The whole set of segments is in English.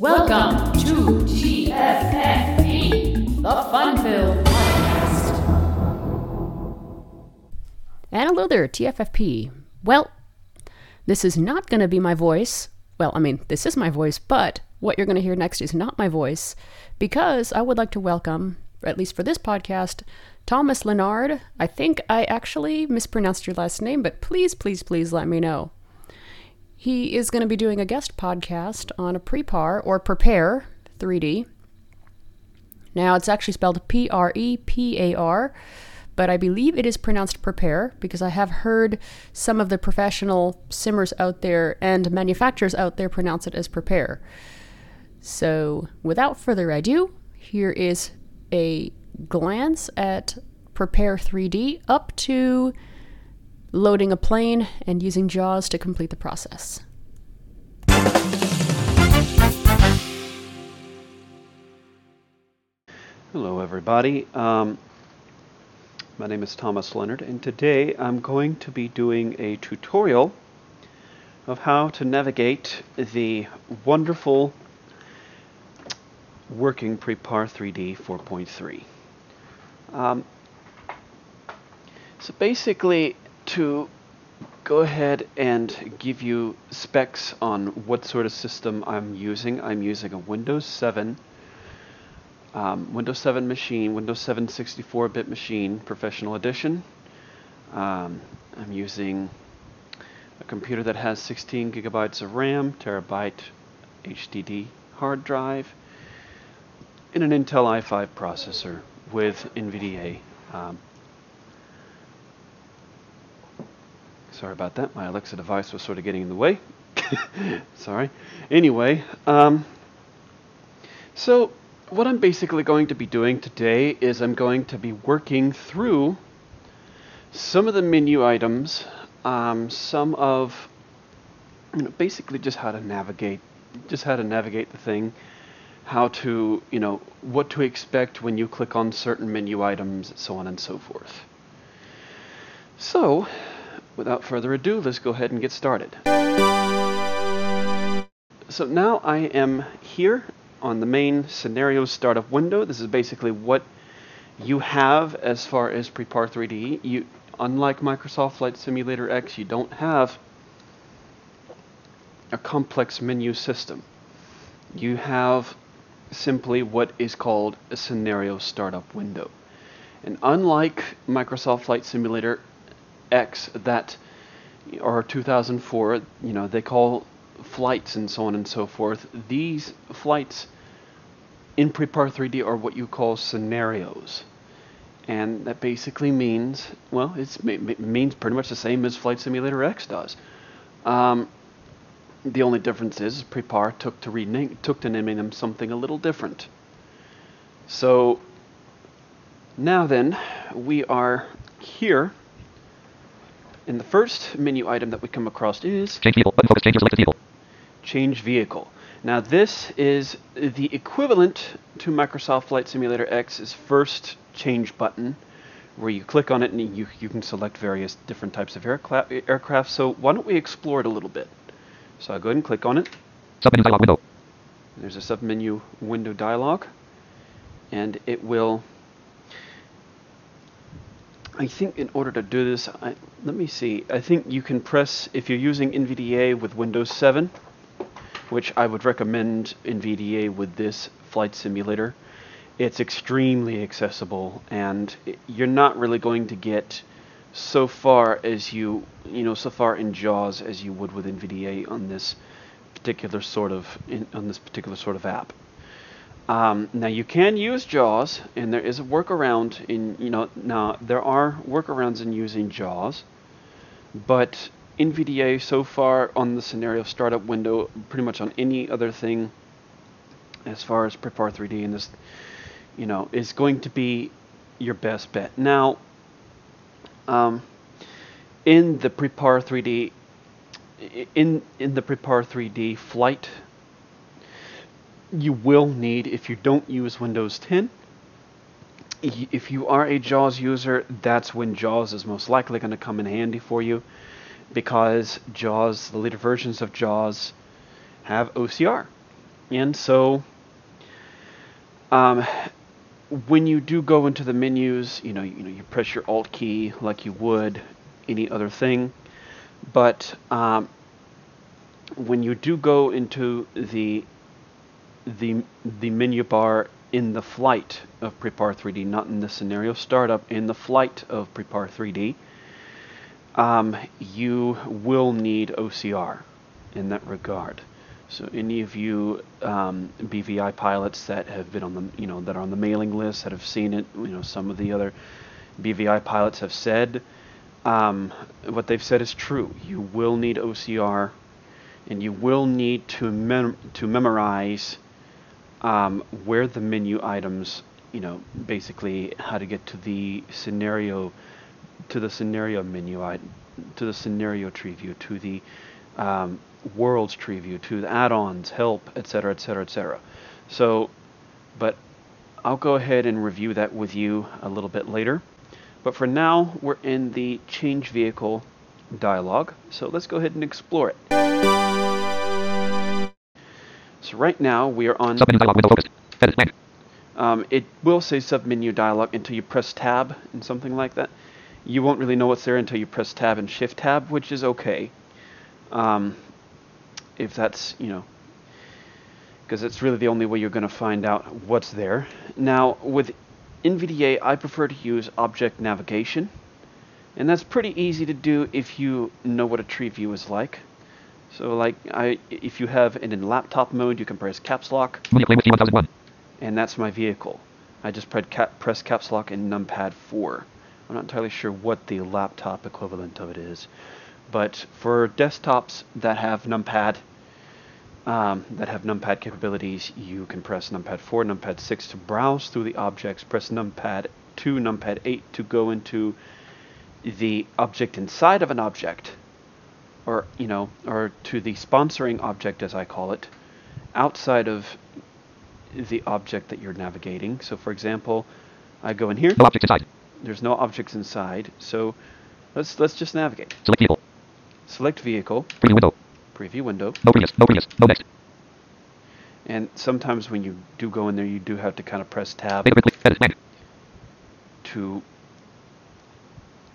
Welcome to TFFP, the Funville Podcast. And hello there, TFFP. Well, this is not going to be my voice. Well, I mean, this is my voice, but what you're going to hear next is not my voice because I would like to welcome, at least for this podcast, Thomas Leonard. I think I actually mispronounced your last name, but please, please, please let me know. He is going to be doing a guest podcast on a Prepar or Prepare 3D. Now, it's actually spelled P R E P A R, but I believe it is pronounced Prepare because I have heard some of the professional simmers out there and manufacturers out there pronounce it as Prepare. So, without further ado, here is a glance at Prepare 3D up to loading a plane and using JAWS to complete the process. Hello, everybody. Um, my name is Thomas Leonard, and today I'm going to be doing a tutorial of how to navigate the wonderful working Prepar 3D 4.3. Um, so basically, to go ahead and give you specs on what sort of system I'm using, I'm using a Windows 7 um, Windows 7 machine, Windows 7 64-bit machine, Professional Edition. Um, I'm using a computer that has 16 gigabytes of RAM, terabyte HDD hard drive, and an Intel i5 processor with NVDA. Um, sorry about that. My Alexa device was sort of getting in the way. sorry. Anyway, um, so what I'm basically going to be doing today is I'm going to be working through some of the menu items, um, some of you know, basically just how to navigate, just how to navigate the thing, how to, you know, what to expect when you click on certain menu items, so on and so forth. So, without further ado, let's go ahead and get started. So now I am here on the main scenario startup window. This is basically what you have as far as Prepar 3D. You, unlike Microsoft Flight Simulator X, you don't have a complex menu system. You have simply what is called a scenario startup window. And unlike Microsoft Flight Simulator X, that or 2004, you know, they call flights and so on and so forth. These flights in Prepar 3D are what you call scenarios. And that basically means, well, it means pretty much the same as Flight Simulator X does. Um, the only difference is Prepar took to rename, took to naming them something a little different. So now then, we are here. And the first menu item that we come across is Change vehicle. Button focus. Change selected vehicle. change vehicle. Now this is the equivalent to Microsoft Flight Simulator X's first change button, where you click on it and you, you can select various different types of aircraft, aircraft. So why don't we explore it a little bit? So I'll go ahead and click on it. Submenu dialog window. There's a submenu window dialog, and it will. I think in order to do this, I, let me see. I think you can press if you're using NVDA with Windows 7, which I would recommend NVDA with this flight simulator. It's extremely accessible, and you're not really going to get so far as you you know so far in JAWS as you would with NVDA on this particular sort of in, on this particular sort of app. Um, now you can use JAWS, and there is a workaround in you know now there are workarounds in using JAWS, but NVDA so far on the scenario startup window, pretty much on any other thing, as far as Prepar 3D and this, you know, is going to be your best bet. Now, um, in the Prepar 3D, in in the Prepar 3D flight you will need if you don't use Windows 10. If you are a JAWS user, that's when JAWS is most likely going to come in handy for you because JAWS, the later versions of JAWS, have OCR. And so, um, when you do go into the menus, you know, you know, you press your Alt key like you would any other thing, but um, when you do go into the the the menu bar in the flight of Prepar 3D, not in the scenario startup, in the flight of Prepar 3D, um, you will need OCR in that regard. So any of you um, BVI pilots that have been on the, you know, that are on the mailing list that have seen it, you know, some of the other BVI pilots have said, um, what they've said is true. You will need OCR, and you will need to mem- to memorize um, where the menu items, you know, basically how to get to the scenario, to the scenario menu to the scenario tree view, to the um, worlds tree view, to the add-ons, help, etc., etc., etc. So, but I'll go ahead and review that with you a little bit later. But for now, we're in the change vehicle dialog. So let's go ahead and explore it. So right now we are on Submenu dialog window focused. Edit blank. um, it will say submenu dialog until you press tab and something like that. You won't really know what's there until you press tab and shift tab, which is okay. Um, if that's, you know, because it's really the only way you're going to find out what's there. Now, with NVDA, I prefer to use object navigation, and that's pretty easy to do if you know what a tree view is like. So, like, I, if you have it in laptop mode, you can press caps lock, Media play with T1001. and that's my vehicle. I just press, cap, press caps lock in numpad 4. I'm not entirely sure what the laptop equivalent of it is, but for desktops that have numpad, um, that have numpad capabilities, you can press numpad 4, numpad 6 to browse through the objects, press numpad 2, numpad 8 to go into the object inside of an object, or you know, or to the sponsoring object as I call it, outside of the object that you're navigating. So for example, I go in here, No objects inside. there's no objects inside, so let's let's just navigate. Select vehicle. Select vehicle, Preview window. preview window, No previous. No previous. No next. and sometimes when you do go in there, you do have to kind of press tab Data click. Edit blank. to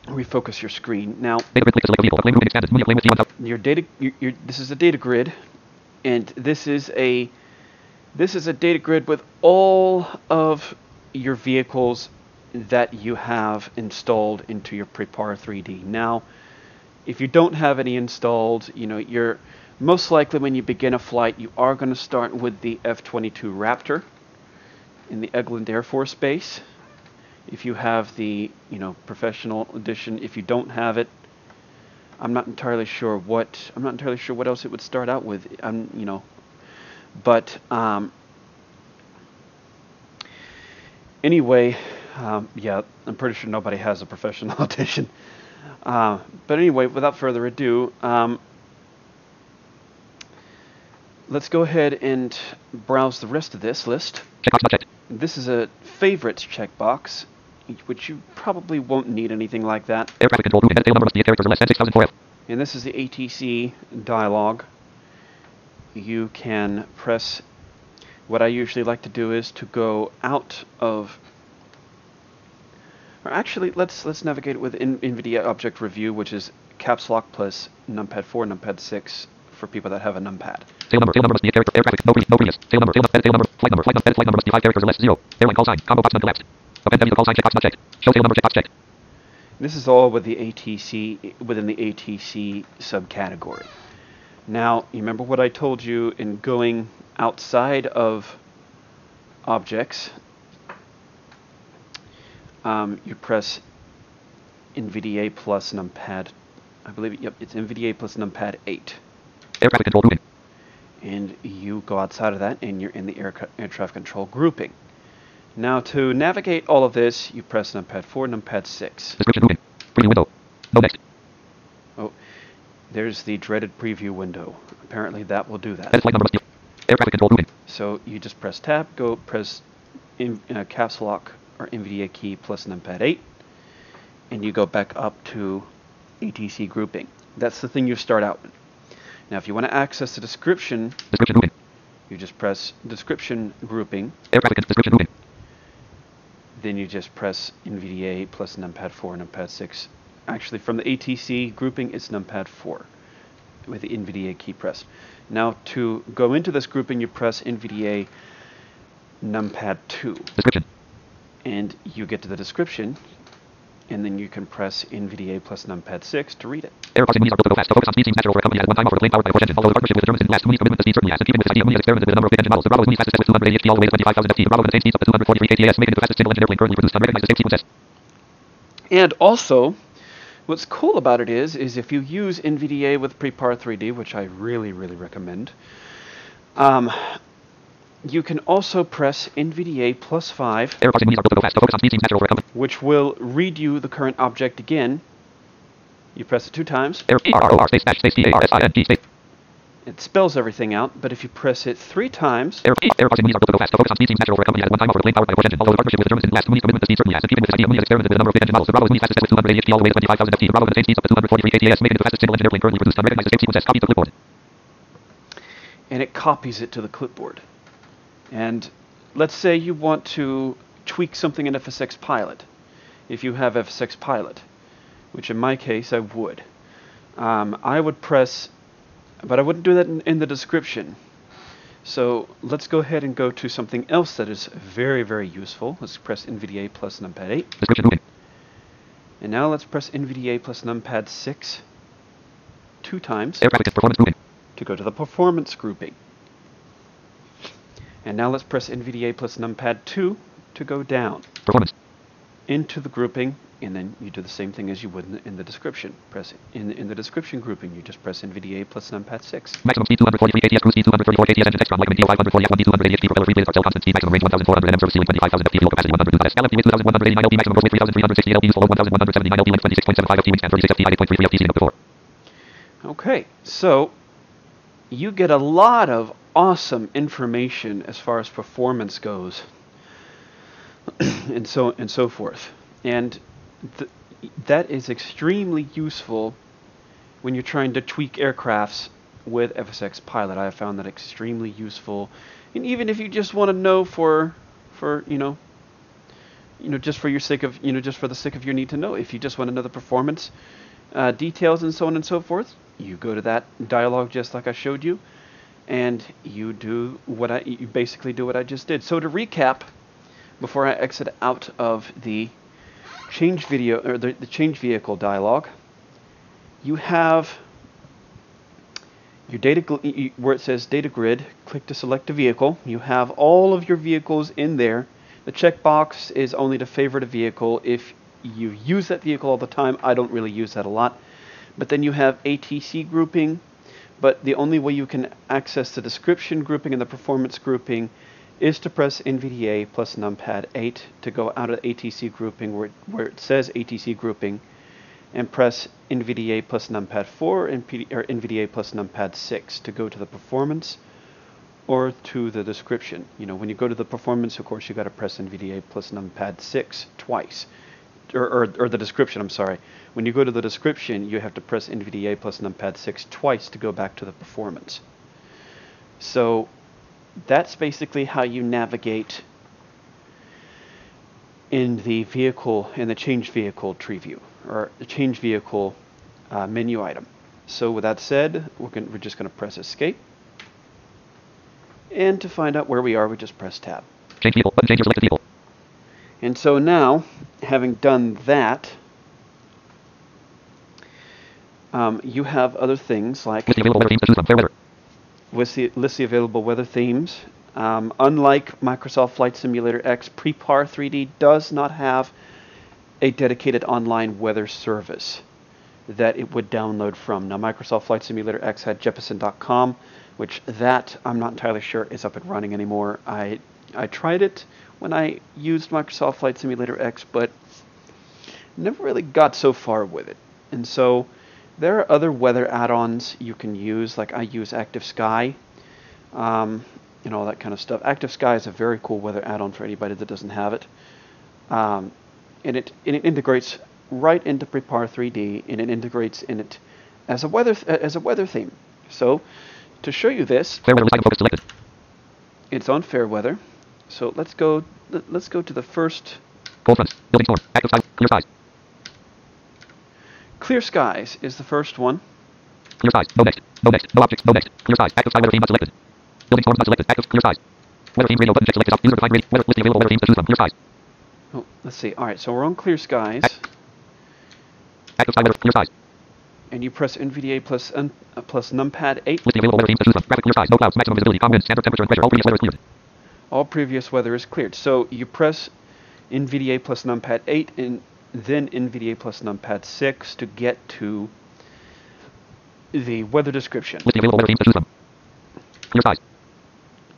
refocus your screen. Now, Data grid click to select a vehicle. Play moving expanded. Media play with T1000. your data your, your, this is a data grid and this is a this is a data grid with all of your vehicles that you have installed into your Prepar 3D. Now, if you don't have any installed, you know, you're most likely when you begin a flight, you are going to start with the F-22 Raptor in the Eglin Air Force Base. If you have the, you know, professional edition, if you don't have it, I'm not entirely sure what I'm not entirely sure what else it would start out with. I'm you know, but um, anyway, um, yeah, I'm pretty sure nobody has a professional edition. Uh, but anyway, without further ado, um, let's go ahead and browse the rest of this list. Checkbox checked. This is a favorites checkbox, which you probably won't need anything like that. Air traffic control. Head tail number must be characters less. Send 6004F. And this is the ATC dialog. You can press. What I usually like to do is to go out of. Or actually, let's let's navigate with in, NVDA Object Review, which is caps lock plus numpad 4, numpad 6 for people that have a numpad. Tail number. Tail number must be a character. Air traffic. No previous. No previous. Tail number. Tail number. Tail number. Flight number. Flight number. Flight number must be five characters or less. Zero. Airline call sign. Combo box none collapsed. Append value to call sign. Checkbox not checked. Show tail number. Checkbox checked. This is all with the ATC within the ATC subcategory. Now, you remember what I told you in going outside of objects? Um, you press NVDA plus numpad. I believe yep, it's NVDA plus numpad 8. Air traffic control grouping. And you go outside of that and you're in the air, air traffic control grouping. Now, to navigate all of this, you press numpad 4, numpad 6. Description grouping. Preview window. No next. Oh, there's the dreaded preview window. Apparently that will do that. Air traffic control grouping. So you just press tab, go press in, uh, caps lock or NVDA key plus numpad 8, and you go back up to ATC grouping. That's the thing you start out with. Now if you want to access the description, Description grouping. you just press description grouping, Air traffic description moving. Then you just press NVDA plus numpad 4, numpad 6. Actually, from the ATC grouping, it's numpad 4 with the NVDA key press. Now, to go into this grouping, you press NVDA numpad 2, Description. and you get to the description, and then you can press NVDA plus numpad 6 to read it. Air crossing Mooney's are built to go fast. To focus on speed seems natural for a company that at one time offered a plane powered by Porsche engine. Although the partnership with the Germans didn't last, Mooney's commitment to speed certainly has. In keeping with this idea, Mooney has experimented with a number of big engine models. The Bravo is Mooney's fastest with 280 HP all the way to 25,000 ft. The Bravo maintains speeds up to 243 kts, making it the fastest single-engine airplane currently produced. Unrecognized escape sequence test. And also, what's cool about it is, is if you use NVDA with Prepar 3D, which I really, really recommend, um, you can also press NVDA plus 5, Air crossing are built to fast. To focus on speed seems natural a company. which will read you the current object again. You press it two times. It spells everything out, but if you press it three times, Air, air crossing Mooney's are built to fast. To focus on speed seems natural a company that one time offered a plane powered by a Porsche engine. The partnership with the Germans didn't last, Mooney's speed certainly has. In with this idea, Mooney has experimented with number of big models. The Bravo is fastest jet with 280 HP all the way to 25,000 ft. The Bravo maintains speeds up to 243 making the fastest single-engine airplane currently produced. Unrecognized escape sequence test. Copy to clipboard. and it copies it to the clipboard. And let's say you want to tweak something in FSX Pilot. If you have FSX Pilot, which in my case I would, um, I would press, but I wouldn't do that in, in the description. So let's go ahead and go to something else that is very, very useful. Let's press NVDA plus numpad 8. Description. And now let's press NVDA plus numpad 6 two times Air traffic performance moving. to go to the performance grouping. And now let's press NVDA plus numpad 2 to go down Performance. into the grouping, and then you do the same thing as you would in the, in the description. Press in, in the description grouping, you just press NVDA plus numpad 6. Maximum speed 243 kts, cruise speed 234 kts, engine Textron, DO 540 F1D 280 HP, propeller 3 parcel constant speed, maximum range 1400 m, service ceiling 25,000 ft, fuel capacity 102 s, LFP width 2189 lp, maximum gross weight 3368 lp, useful load 1179 lp, length 26.75 ft, wingspan 36 ft, height 8.33 ft, seating up to 4. Okay, so you get a lot of awesome information as far as performance goes, and so and so forth, and th- that is extremely useful when you're trying to tweak aircrafts with FSX Pilot. I have found that extremely useful, and even if you just want to know for for you know you know just for your sake of you know just for the sake of your need to know if you just want to know the performance uh, details and so on and so forth you go to that dialogue just like I showed you and you do what I you basically do what I just did. So to recap before I exit out of the change video or the, the change vehicle dialogue you have your data where it says data grid click to select a vehicle. You have all of your vehicles in there. The checkbox is only to favorite a vehicle. If you use that vehicle all the time i don't really use that a lot but then you have atc grouping but the only way you can access the description grouping and the performance grouping is to press NVDA plus numpad 8 to go out of ATC grouping where it, where it says ATC grouping and press NVDA plus numpad 4 and or NVDA plus numpad 6 to go to the performance or to the description. You know, when you go to the performance, of course, you got to press NVDA plus numpad 6 twice. Or, or, or the description, I'm sorry. When you go to the description, you have to press NVDA plus numpad 6 twice to go back to the performance. So that's basically how you navigate in the vehicle, in the change vehicle tree view, or the change vehicle uh, menu item. So with that said, we're, going we're just going to press escape. And to find out where we are, we just press tab. Change vehicle. Button change selected vehicle. And so now, having done that, um, you have other things like List the available weather themes. Fair weather. with the list the available weather themes. Um, unlike Microsoft Flight Simulator X, Prepar 3D does not have a dedicated online weather service that it would download from. Now, Microsoft Flight Simulator X had Jeppesen.com, which that I'm not entirely sure is up and running anymore. I I tried it when I used Microsoft Flight Simulator X, but never really got so far with it. And so there are other weather add-ons you can use, like I use Active Sky, um, and all that kind of stuff. Active Sky is a very cool weather add-on for anybody that doesn't have it, um, and it and it integrates right into Prepar 3D, and it integrates in it as a weather th- as a weather theme. So to show you this, Fair weather list item focus selected. It's on fair weather. So let's go. let- Let's go to the first Cold front. Building storm. Active sky. Clear skies. clear skies is the first one. Clear skies. No next. No next. No objects. No next. Clear skies. Active sky weather theme selected. Building storms not selected. Active clear skies. Weather theme radio button check selected. Up. User defined radio. Weather list the available weather themes to choose from. Clear skies. Oh, let's see. All right, so we're on clear skies, Active sky weather. Clear skies. and you press NVDA plus un, uh, plus numpad 8. List the available weather themes to choose from. Graphic clear skies. No clouds. Maximum visibility. Calm winds. Standard temperature and pressure. All previous weather cleared. All previous weather is cleared. So you press NVDA plus numpad 8 and then NVDA plus numpad 6 to get to the weather description. List available weather themes to choose from. Clear skies.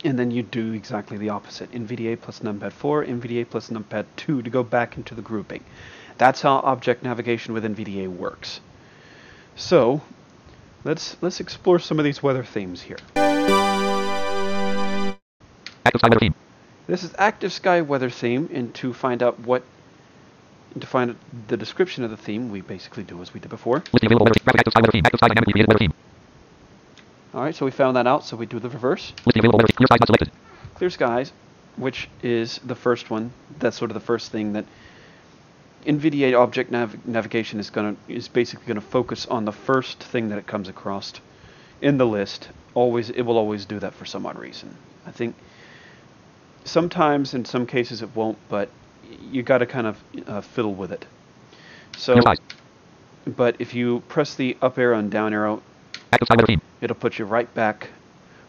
And then you do exactly the opposite. NVDA plus numpad 4, NVDA plus numpad 2 to go back into the grouping. That's how object navigation with NVDA works. So, let's let's explore some of these weather themes here. Active sky weather theme. This is active sky weather theme, and to find out what to find the description of the theme, we basically do as we did before. List the available weather. Graphic active sky weather theme. Active sky dynamically created weather theme. All right, so we found that out, so we do the reverse. List available weather. Clear skies not selected. Clear skies, which is the first one. That's sort of the first thing that NVDA object nav- navigation is going to is basically going to focus on the first thing that it comes across in the list. Always, it will always do that for some odd reason. I think sometimes, in some cases, it won't, but you got to kind of uh, fiddle with it. So, but if you press the up arrow and down arrow, Active sky weather theme. it'll put you right back,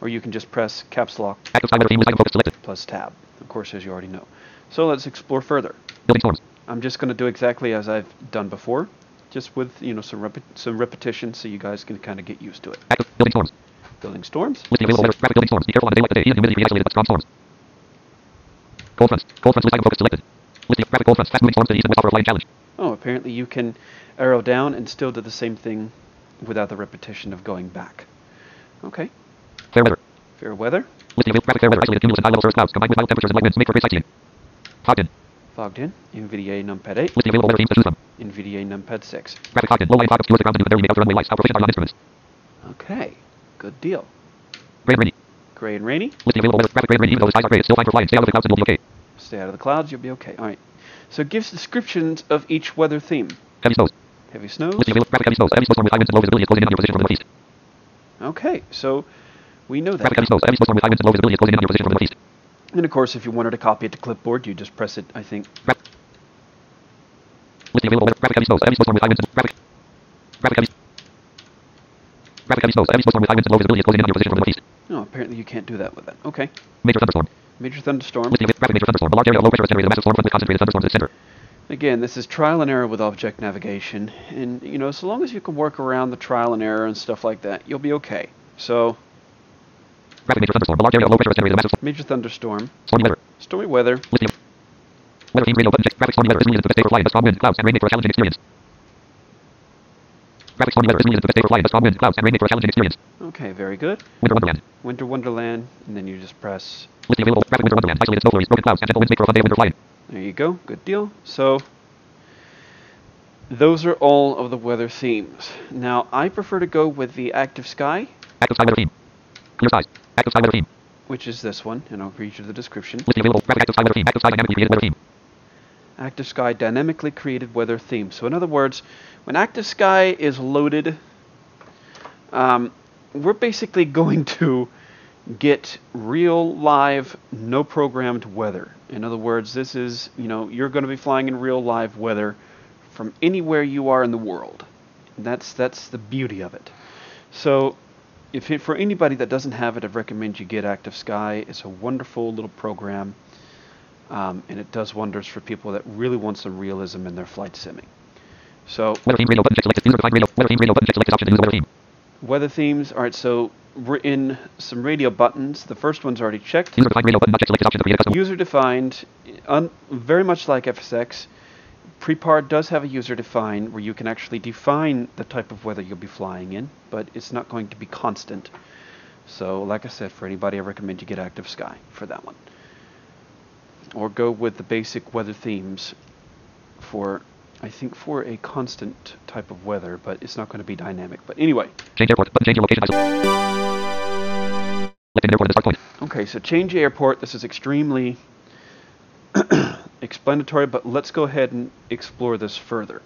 or you can just press caps lock Active sky weather theme. List item focus selected. plus tab, of course, as you already know. So let's explore further. Building storms. I'm just going to do exactly as I've done before, just with you know some repi- some repetition, so you guys can kind of get used to it. Active building storms. Building storms. List the available weather. Graphic building storms. Be careful on a day like today. Heat humidity pre-isolated but strong storms. Cold fronts. Cold fronts. List item focus selected. List the graphic cold fronts. Fast moving storms to the east and west offer a flying challenge. Oh, apparently you can arrow down and still do the same thing without the repetition of going back. Okay. Fair weather. Fair weather. List available graphic fair weather. Isolated cumulus and high level cirrus clouds combined with mild temperatures and light winds make for great sightseeing. Fogged in. Fogged in. NVDA numpad 8. List the available weather themes to choose from. NVDA numpad 6. Graphic fogged in. Low lying fog obscures the ground and the very make out the runway lights. How proficient are on instruments? Okay. Good deal. And rainy. Gray and rainy. List the available weather. Graphic gray and rainy. Even though the skies are gray, it's still fine for flying. Stay out of the clouds and you'll be okay. Stay out of the clouds, you'll be okay. All right. So it gives descriptions of each weather theme. Heavy snows. Heavy snows. List the available graphic heavy snows. Heavy snowstorm with high winds and low visibility is closing in on your position from the northeast. Okay, so we know that. Graphic heavy snows. Heavy snowstorm with high winds and low visibility is closing in on your position from the northeast. And of course, if you wanted to copy it to clipboard, you just press it, I think. Graph. List available weather. Graphic heavy snows. Heavy snowstorm with high winds and graphic. Graphic heavy. Graphic heavy snows. Heavy snowstorm with high winds and low visibility is closing in on your position from the northeast. No, apparently you can't do that with it. Okay. Major thunderstorm. Major thunderstorm. List the graphic major thunderstorm. A large area of low pressure has generated a massive storm front with concentrated thunderstorms in its center. Again, this is trial and error with object navigation. And, you know, so long as you can work around the trial and error and stuff like that, you'll be okay. So, Graphic major thunderstorm. A large area of low pressure has generated a massive storm. major thunderstorm, Stormy weather. stormy weather, List the weather theme radio button check. Graphic stormy weather is needed to stay for flying. The strong wind, clouds, and rain make for a challenging experience. Graphic stormy weather is needed to stay for flying. Strong wind, clouds, and rain for a challenging experience. Okay, very good. Winter wonderland. Winter Wonderland, and then you just press. List available graphic winter wonderland. Isolated snow flurries, broken clouds, and gentle winds make for a fun day of winter flying. There you go. Good deal. So, those are all of the weather themes. Now, I prefer to go with the active sky, Active sky weather theme. Clear skies. Active sky weather theme. which is this one, and I'll read you the description. List available graphic active sky weather theme. Active sky dynamically created weather theme. Active Sky dynamically created weather theme. So, in other words, when Active Sky is loaded, um, we're basically going to get real live, no programmed weather. In other words, this is, you know, you're going to be flying in real live weather from anywhere you are in the world. That's that's the beauty of it. So, if for anybody that doesn't have it, I'd recommend you get Active Sky. It's a wonderful little program. Um, and it does wonders for people that really want some realism in their flight simming. So, Weather theme radio button selected. User defined radio. Weather theme radio button selected. Option weather theme. weather themes. All right, so we're in some radio buttons. The first one's already checked. User defined radio button selected. Option create a custom. User defined, un, very much like FSX. Prepar does have a user defined where you can actually define the type of weather you'll be flying in, but it's not going to be constant. So, like I said, for anybody, I recommend you get Active Sky for that one. Or go with the basic weather themes for, I think, for a constant type of weather, but it's not going to be dynamic. But anyway, Change airport. Button change your location. Airport at the start point. okay. So change airport. This is extremely explanatory, but let's go ahead and explore this further.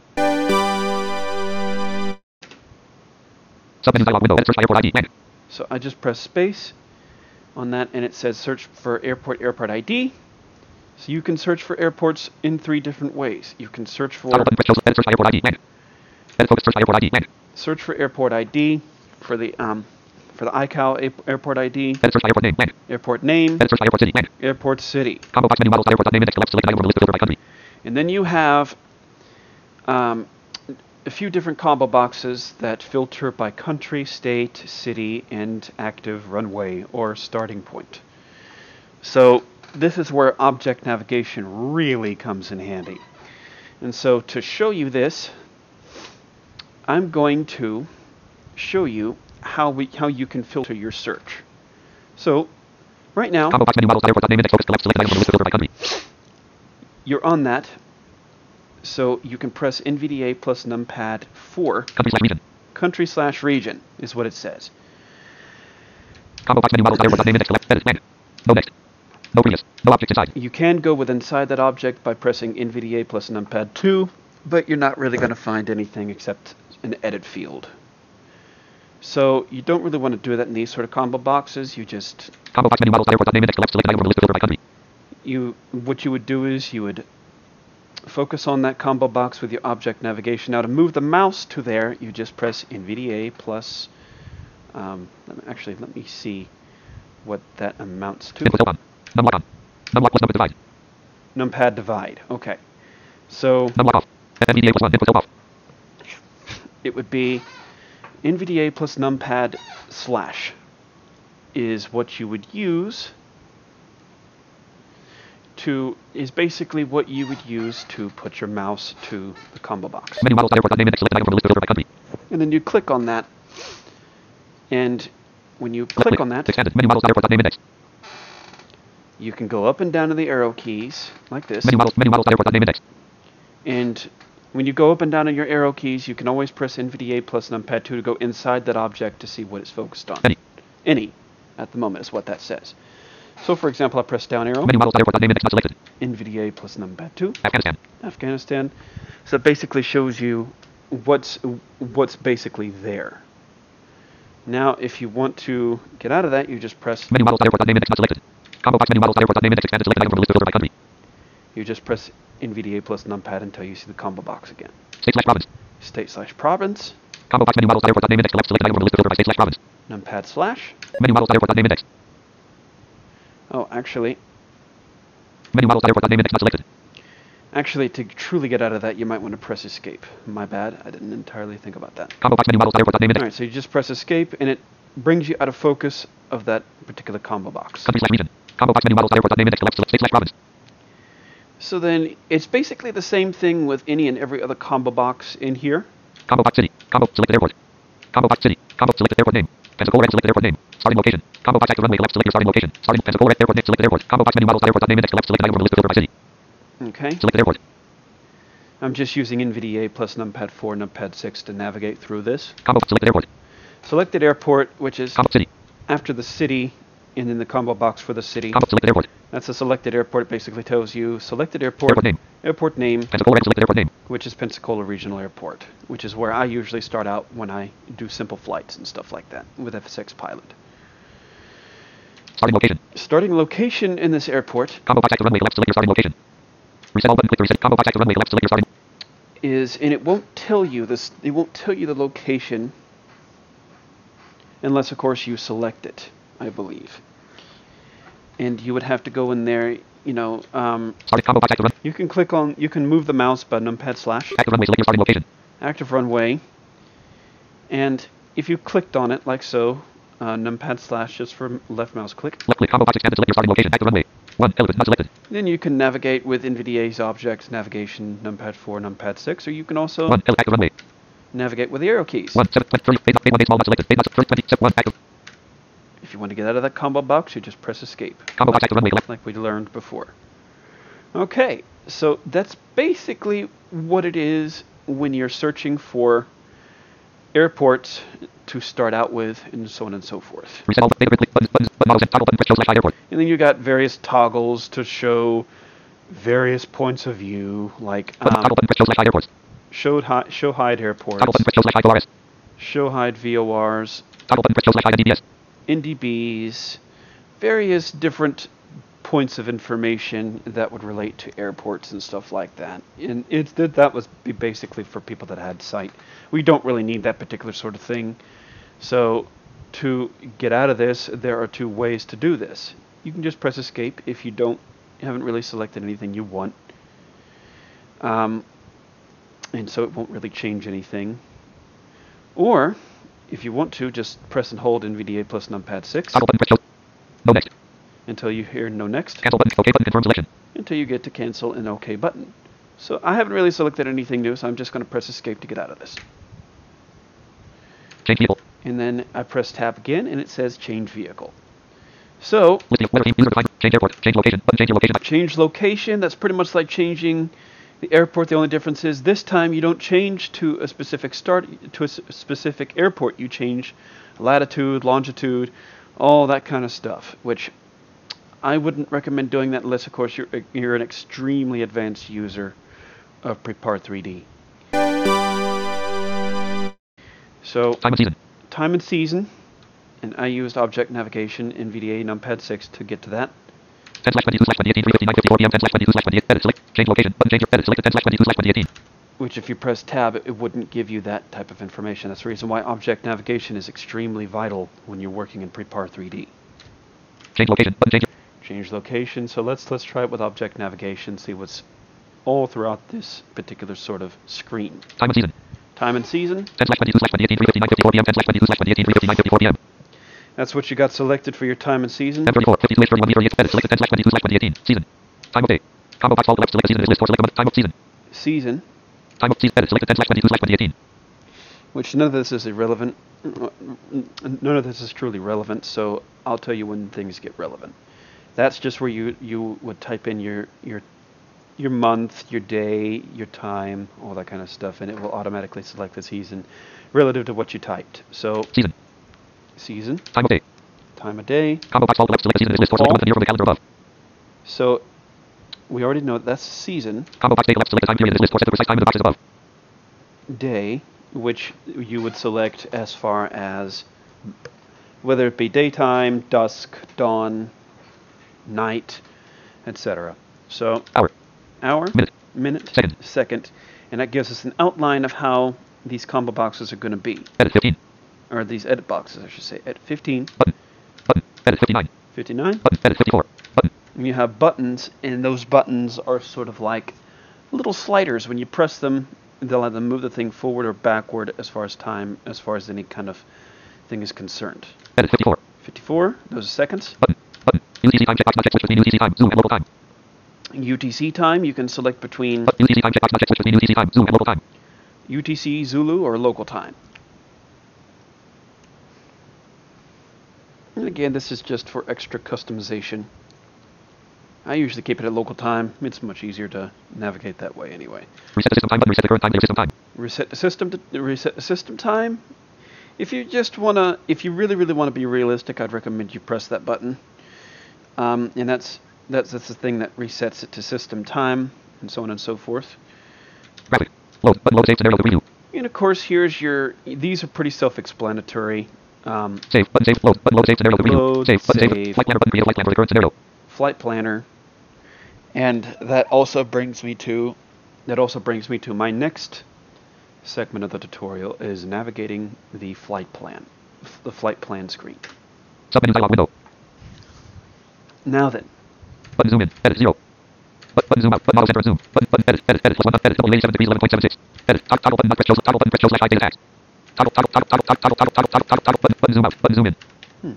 Submenu dialog window. Search airport ID. So I just press space on that and it says search for airport airport ID. So you can search for airports in three different ways. You can search for Toggle button press close. Edit search airport ID. Blank. Edit focus search by airport ID. Blank. search for airport ID for the um for the ICAO airport ID, airport name. Airport name, Edit search by airport city. Airport city. Combo box menu models. Airport name index. Select selected item from list filter by country. And then you have um, a few different combo boxes that filter by country, state, city, and active runway or starting point. So this is where object navigation really comes in handy. And so to show you this, I'm going to show you how we how you can filter your search. So right now Combo box menu models. Airport name index. Focus select selected item from a list filter by country. you're on that. So you can press NVDA plus numpad 4 Country slash region. country slash region is what it says. Combo box menu. Airport name index. Select. Edit. No next. No previous. No objects inside. You can go with inside that object by pressing NVDA plus numpad 2, but you're not really going to find anything except an edit field. So you don't really want to do that in these sort of combo boxes. You just Combo box menu models. Airport name index. Select selected item from list filter by country. you what you would do is you would focus on that combo box with your object navigation. Now to move the mouse to there, you just press NVDA plus. Um, actually, let me see what that amounts to. Still on. Numlock plus number divide. Numpad divide. Okay, so Numlock off. NVDA plus one. Input off. it would be NVDA plus numpad slash is what you would use to is basically what you would use to put your mouse to the combo box. Menu models. Name index. Select item from a list filter by country. And then you click on that and when you click on that, Expanded. Menu models. Airport name index. You can go up and down to the arrow keys like this. Menu models. Menu models. Airport name index. And when you go up and down on your arrow keys, you can always press NVDA plus numpad 2 to go inside that object to see what it's focused on. Any. Any, at the moment, is what that says. So, for example, I press down arrow, Menu models. Airport name index. Not selected. NVDA plus numpad 2, Afghanistan. Afghanistan. So it basically shows you what's what's basically there. Now, if you want to get out of that, you just press Menu models. Airport name index. Not selected. Combo box menu models. Airport name index. Expanded. Selected item from a list filter by country. you just press NVDA plus numpad until you see the combo box again. State slash province. State slash province, Combo box menu models. Airport name index. Select selected item from a list filter by state slash province. numpad slash. Menu models. Airport name index. Oh, actually, Menu models. Airport name index. Not selected. Actually, to truly get out of that, you might want to press escape. My bad, I didn't entirely think about that. Combo box menu models. Airport name index. Alright, so you just press escape, and it brings you out of focus of that particular combo box. Country slash region. Combo box menu models. Airport name index. Select select state slash province. So then, it's basically the same thing with any and every other combo box in here. Combo box city. Combo selected airport. Combo box city. Combo selected airport name. Pensacola selected airport name. Starting location. Combo box active runway left select your starting location. Starting Pensacola airport name selected airport. Combo box menu models airport name index select selected item from list filter by city. Okay, Selected airport. I'm just using NVDA plus numpad 4, numpad 6 to navigate through this. Combo selected airport. Selected airport, which is Combo city. after the city, and then the combo box for the city. Combo selected airport. That's a selected airport. It basically tells you selected airport, Airport name. airport name, Pensacola red selected airport name. which is Pensacola Regional Airport, which is where I usually start out when I do simple flights and stuff like that with FSX Pilot. Starting location. Starting location in this airport Combo box active runway left select your starting location. Reset all button click to reset. Combo box active runway left select your starting. is, and it won't tell you this, it won't tell you the location unless, of course, you select it, I believe. And you would have to go in there, you know, um, Starting combo box active run. you can click on, you can move the mouse by numpad slash, Active runway select your starting location. active runway, and if you clicked on it like so, uh, numpad slash just for left mouse click, Left click combo box expanded select your starting location. Active runway. One elephant not selected. then you can navigate with NVDA's objects, navigation, numpad 4, numpad 6, or you can also One L active runway. navigate with the arrow keys. One seven twenty thirty. Eight eight one eight small not selected. Eight not seven one active. If you want to get out of that combo box, you just press escape. Combo box runway like we learned before. Okay, so that's basically what it is when you're searching for airports to start out with, and so on and so forth. Reset all data grid click buttons, buttons, button models, and toggle button, press show slash hide airport. And then you got various toggles to show various points of view, like um, toggle button, press show hide airports. show, hi- show hide airports, Toggle button, press show slash hide show hide VORs, NDBS. Various different points of information that would relate to airports and stuff like that. And it, that that was basically for people that had sight. We don't really need that particular sort of thing. So to get out of this, there are two ways to do this. You can just press escape if you don't haven't really selected anything you want. Um, and so it won't really change anything. Or if you want to, just press and hold NVDA plus numpad 6 Toggle button, press. No next. until you hear no next, Cancel button, OK button, confirm selection. until you get to cancel an OK button. So I haven't really selected anything new, so I'm just going to press escape to get out of this. Change vehicle. And then I press tab again, and it says change vehicle. So Listing of weather team. Change airport. Change location. Button, change your location. change location, that's pretty much like changing the airport. The only difference is this time you don't change to a specific start to a specific airport. You change latitude, longitude, all that kind of stuff, which I wouldn't recommend doing that unless of course you're you're an extremely advanced user of Prepar 3D. So Time and season. time and season, and I used object navigation NVDA numpad 6 to get to that. 10 slash 22 slash 2018, 359, 54 p.m. 10 slash 22 slash 28. Edit, select. Change location. Button, change edit. Select 10 slash 22 slash 2018. which if you press tab, it wouldn't give you that type of information. That's the reason why object navigation is extremely vital when you're working in Prepar 3D. Change location. Button, change Change location. So let's let's try it with object navigation. See what's all throughout this particular sort of screen. time and season. Time and season. 10 slash 22 slash 2018, 359, 54 p.m. 10 slash 22 slash 2018, 359, 54 p.m. That's what you got selected for your time and season. M34, 52 31 meter. Edit, select 10 slash 22 slash 2018. Season. Time of day. Combo box all left. Select season this list or select a month. Time of season. Season, Time of season. Edit, select 10 slash 22 slash 2018. which none of this is irrelevant. None of this is truly relevant. So I'll tell you when things get relevant. That's just where you you would type in your your your month, your day, your time, all that kind of stuff, and it will automatically select the season relative to what you typed. So Season. Season, Time of day. time of day. Combo box left. Select the season this list a month and year from the calendar above. So we already know that's season, Combo box date left. Select the time period this list or set the precise time in the boxes above. day, which you would select as far as whether it be daytime, dusk, dawn, night, etc. So Hour. hour, Minute. minute, Second. second, and that gives us an outline of how these combo boxes are going to be, Edit 15. Or these edit boxes, I should say. At 15, Button. Button. Edit 59. 59, Button. Edit 54. Button. and you have buttons, and those buttons are sort of like little sliders. When you press them, they'll either move the thing forward or backward as far as time, as far as any kind of thing is concerned. Edit 54. 54, those are seconds. Button. Button. UTC time checkbox not checked between UTC time, Zulu and local time. UTC time, you can select between UTC time checkbox not checked between UTC time, Zulu and local time. UTC, Zulu, or local time. And again, this is just for extra customization. I usually keep it at local time. It's much easier to navigate that way anyway. Reset the system time button. Reset the current time system time. Reset the system to reset the system time. If you just wanna, if you really, really want to be realistic, I'd recommend you press that button. Um, and that's that's that's the thing that resets it to system time, and so on and so forth. Graphic. Load. Button load save scenario preview. And of course, here's your. These are pretty self-explanatory. Um, Save. Button save. Load. Button load save scenario. Load, save. Button save. save. Flight planner button create a flight plan for the current scenario. flight planner, and that also brings me to. That also brings me to my next segment of the tutorial is navigating the flight plan, the flight plan screen. Submenu dialog window. Now then, Button zoom in. Edit zero. But, button zoom out. Button auto center zoom. Button button edit edit edit plus one edit double 87 degrees 11.76. Edit toggle button not press show toggle button press show slash data tags. Toggle toggle toggle toggle toggle toggle toggle toggle toggle button button zoom out. Button zoom in. Hmm.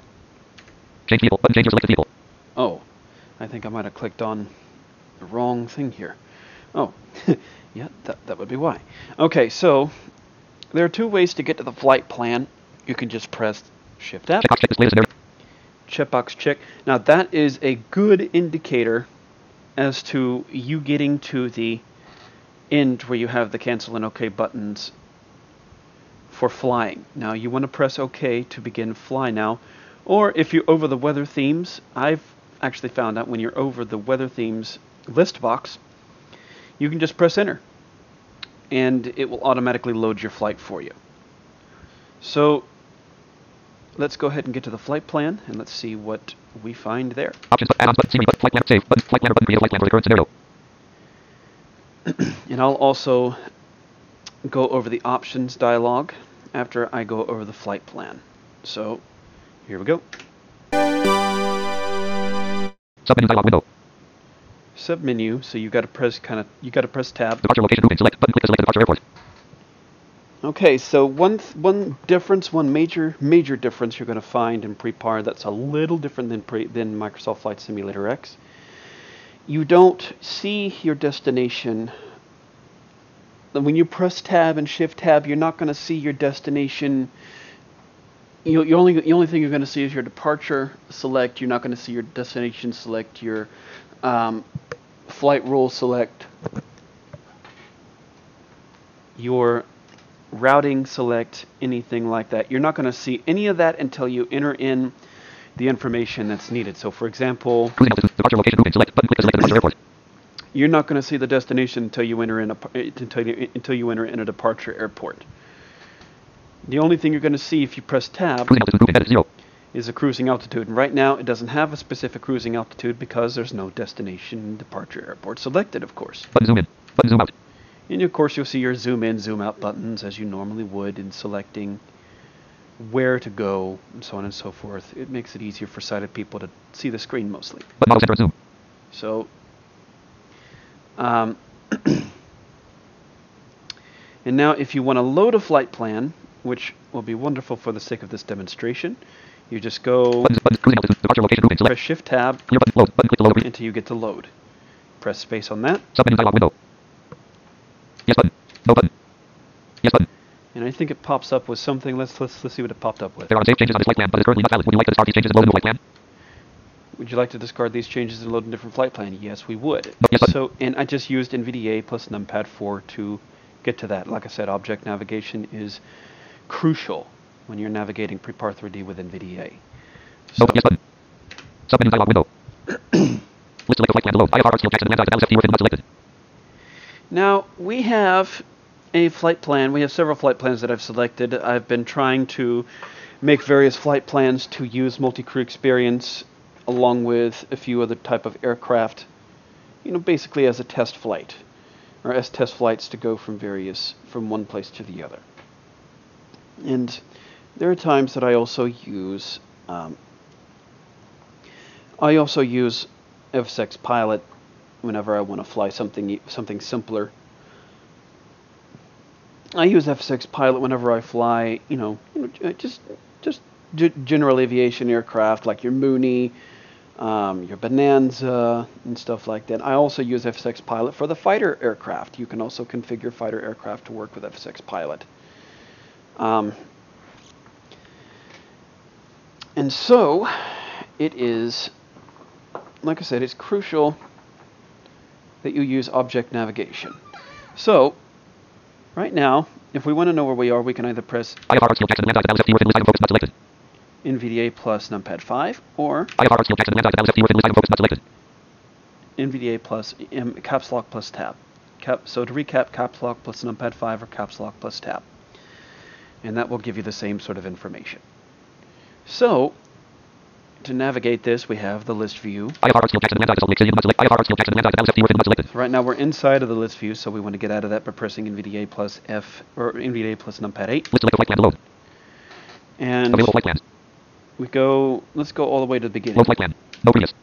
Change vehicle. Button change your selected vehicle. oh, I think I might have clicked on the wrong thing here. Oh, yeah, that that would be why. Okay, so there are two ways to get to the flight plan. You can just press Shift F. Checkbox check the scenario. checkbox check. Now that is a good indicator as to you getting to the end where you have the cancel and OK buttons for flying. Now you want to press OK to begin fly now, or if you're over the weather themes, I've actually found out when you're over the weather themes list box, you can just press enter and it will automatically load your flight for you. So let's go ahead and get to the flight plan and let's see what we find there. Options, add-ons, button, scenery, but flight save, button, flight button, create a flight plan for the current scenario. And I'll also go over the options dialog after I go over the flight plan. So here we go. Submenu dialog window. Submenu, so you got to press kind of you got to press tab. Departure location grouping, select, button, click to select departure airport. Okay, so one th- one difference, one major major difference you're going to find in Prepar that's a little different than pre- than Microsoft Flight Simulator X. You don't see your destination. When you press Tab and Shift Tab, you're not going to see your destination. You, you only the only thing you're going to see is your departure select. You're not going to see your destination select. Your um, flight rule select. Your routing select, anything like that. You're not going to see any of that until you enter in the information that's needed. So, for example, departure location select, button, click select the airport. You're not going to see the destination until you enter in a until you, until you enter in a departure airport. The only thing you're going to see if you press tab Cruising altitude grouping, edit, zero. is a cruising altitude. And right now, it doesn't have a specific cruising altitude because there's no destination departure airport selected, of course. Button, zoom in, button, zoom out. And of course, you'll see your zoom in, zoom out buttons as you normally would in selecting where to go and so on and so forth. It makes it easier for sighted people to see the screen mostly. Button, auto center zoom. So, um, and now if you want to load a flight plan, which will be wonderful for the sake of this demonstration, you just go Buttons, buttons, location press Shift Tab button, load, button, load, until you get to load. Press space on that, Submenu dialog window. Yes button, no button. Yes button. and I think it pops up with something. Let's let's let's see what it popped up with. There are save changes on this flight plan, but is currently not valid. Would you like to discard these changes and load a new flight plan? Would you like to discard these changes and load a different flight plan? Yes, we would. No, yes, button. so, and I just used NVDA plus numpad 4 to get to that. Like I said, object navigation is crucial when you're navigating Prepar 3D with NVDA. So, oh, yes button. Submenu dialog window. List select flight plan to load. IFR, Steel Jackson, Land, Dallas, FT, within not selected. Now, we have a flight plan. We have several flight plans that I've selected. I've been trying to make various flight plans to use multi-crew experience along with a few other type of aircraft, you know, basically as a test flight or as test flights to go from various from one place to the other. And there are times that I also use um, I also use FSX Pilot whenever I want to fly something something simpler. I use FSX Pilot whenever I fly, you know, just just general aviation aircraft like your Mooney, um, your Bonanza, and stuff like that. I also use FSX Pilot for the fighter aircraft. You can also configure fighter aircraft to work with FSX Pilot. Um, and so, it is, like I said, it's crucial that you use object navigation. So, right now, if we want to know where we are, we can either press NVDA plus numpad 5 or IFR, Steel Jackson, Land, Dallas, FT, within list item focus not selected. NVDA plus M, caps lock plus tab. Cap, so to recap, caps lock plus numpad 5 or caps lock plus tab. And that will give you the same sort of information. So, to navigate this, we have the list view. IFR, Steel Jackson, Land, Dallas, Lake City, not select. IFR, Steel Jackson, Land, Dallas, FT, within not selected. So right now we're inside of the list view, so we want to get out of that by pressing NVDA plus F or NVDA plus numpad 8. List flight plan to. And Available flight plans. We go, let's go all the way to the beginning. Load flight plan. No previous.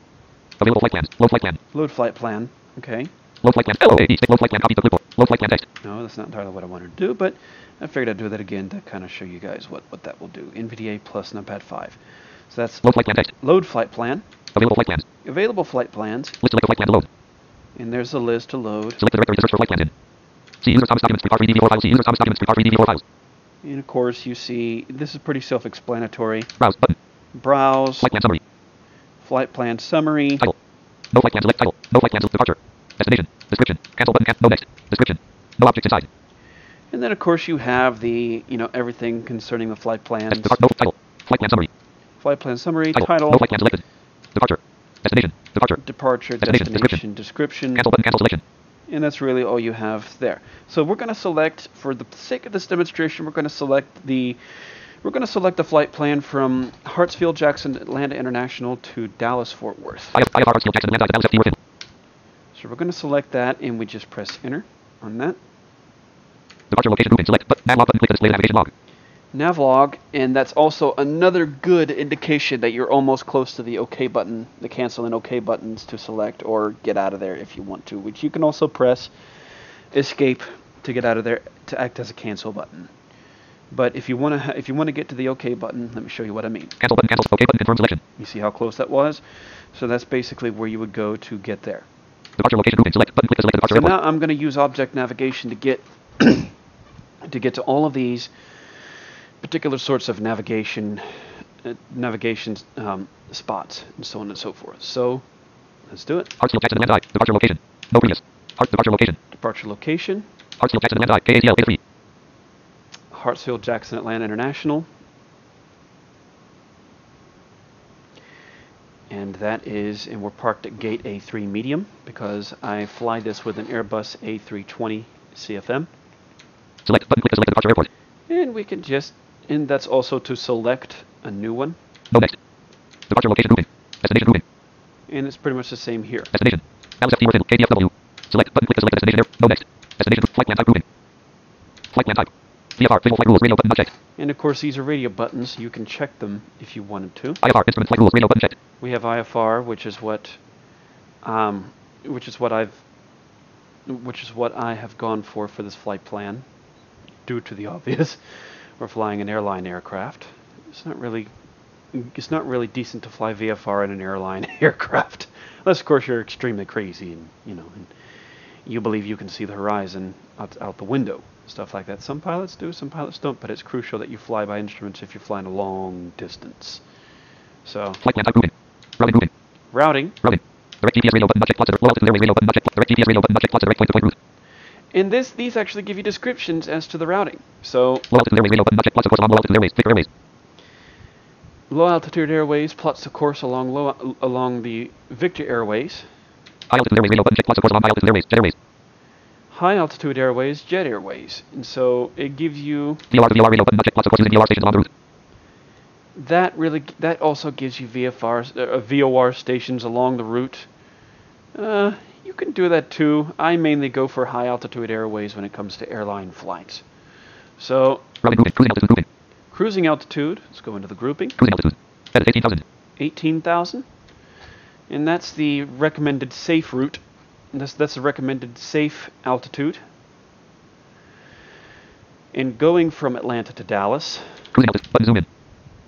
Available flight plans. Load flight plan. Load flight plan. Okay. Load flight plan. Oh, LOAD. Load flight plan. Copy to clipboard. Load flight plan text. No, that's not entirely what I wanted to do, but I figured I'd do that again to kind of show you guys what, what that will do. NVDA plus numpad 5. So that's Load flight plan text. load flight plan, Available flight plans. available flight plans, List select a flight plan to load. and there's a list to load. Select the directory to search for flight plans in. See user Thomas documents. Prepar 3D4 files. See user Thomas documents. Prepar 3D4 files. And of course, you see this is pretty self-explanatory. Browse button. Browse, Flight plan summary. flight plan summary, Title. No flight plan select title. No flight plan departure. Destination. Description. Cancel button. Can- no next. Description. No objects inside. And then of course you have the, you know, everything concerning the flight plans, Depart, no title. Flight plan summary. flight plan summary, Title. title, No flight plan selected. Departure. Destination. Departure. departure, Destination, destination, description, Cancel button. Cancel selection. and that's really all you have there. So we're going to select, for the sake of this demonstration, we're going to select the, we're going to select the flight plan from Hartsfield Jackson Atlanta International to Dallas Fort Worth. IF, IFR Hartsfield Jackson Atlanta Dallas FT Worth. So we're going to select that, and we just press enter on that. Departure location grouping. Select. But nav log button. Click to display the navigation log. Navlog, and that's also another good indication that you're almost close to the OK button, the cancel and OK buttons to select or get out of there if you want to, which you can also press escape to get out of there to act as a cancel button. But if you want to, if you want to get to the OK button, let me show you what I mean. Cancel button. Cancel. OK button. Confirm selection. You see how close that was? So that's basically where you would go to get there. Departure location grouping. Select button. Click to select departure So airport. now I'm going to use object navigation to get to get to all of these particular sorts of navigation uh, navigation um, spots and so on and so forth. So let's do it. Hartsfield Jackson Atlanta. I. Departure location. No previous. Hart. Departure location. Departure location: Hartsfield Jackson Atlanta I. KATL 83. Hartsfield Jackson Atlanta International, and that is and we're parked at gate A3 medium because I fly this with an Airbus A320 CFM. Select button. Click to select the departure airport. And we can just, and that's also to select a new one. No next. Departure location grouping. Destination grouping. And it's pretty much the same here. Destination. Dallas FT Worth. KDFW. Select button. Click to select the destination air. No next. Destination. Flight plan type grouping. Flight plan type. VFR. Visual flight rules. Radio button not. And of course, these are radio buttons. You can check them if you wanted to. IFR. Instrument flight rules. Radio button checked. We have IFR, which is what, um, which is what I've, which is what I have gone for for this flight plan, due to the obvious. We're flying an airline aircraft. It's not really, it's not really decent to fly VFR in an airline aircraft, unless of course you're extremely crazy and you know, and you believe you can see the horizon out, out the window, stuff like that. Some pilots do, some pilots don't, but it's crucial that you fly by instruments if you're flying a long distance. So Flight plan type grouping. Routing routing. Routing. Direct GPS radio button not checked. Plus low altitude airways radio button not checked. Direct GPS radio button not checked. Plus direct point to point route. And this, these actually give you descriptions as to the routing. So Low altitude airways radio button not checked. Plus course along low altitude airways. Thick airways. low altitude airways plots the course along low along the Victor Airways. High altitude airways radio button. Plus of course along high altitude airways. Jet airways. High altitude airways, jet airways, and so it gives you VOR to VOR radio button. Plus of course using VOR stations along the route. that really that also gives you VFR uh, VOR stations along the route. Uh, you can do that too. I mainly go for high altitude airways when it comes to airline flights. So grouping. Cruising altitude grouping. cruising altitude. Let's go into the grouping. Cruising altitude. That is 18,000. 18,000. And that's the recommended safe route. That's, that's the recommended safe altitude. And going from Atlanta to Dallas. Cruising altitude. Button zoom in.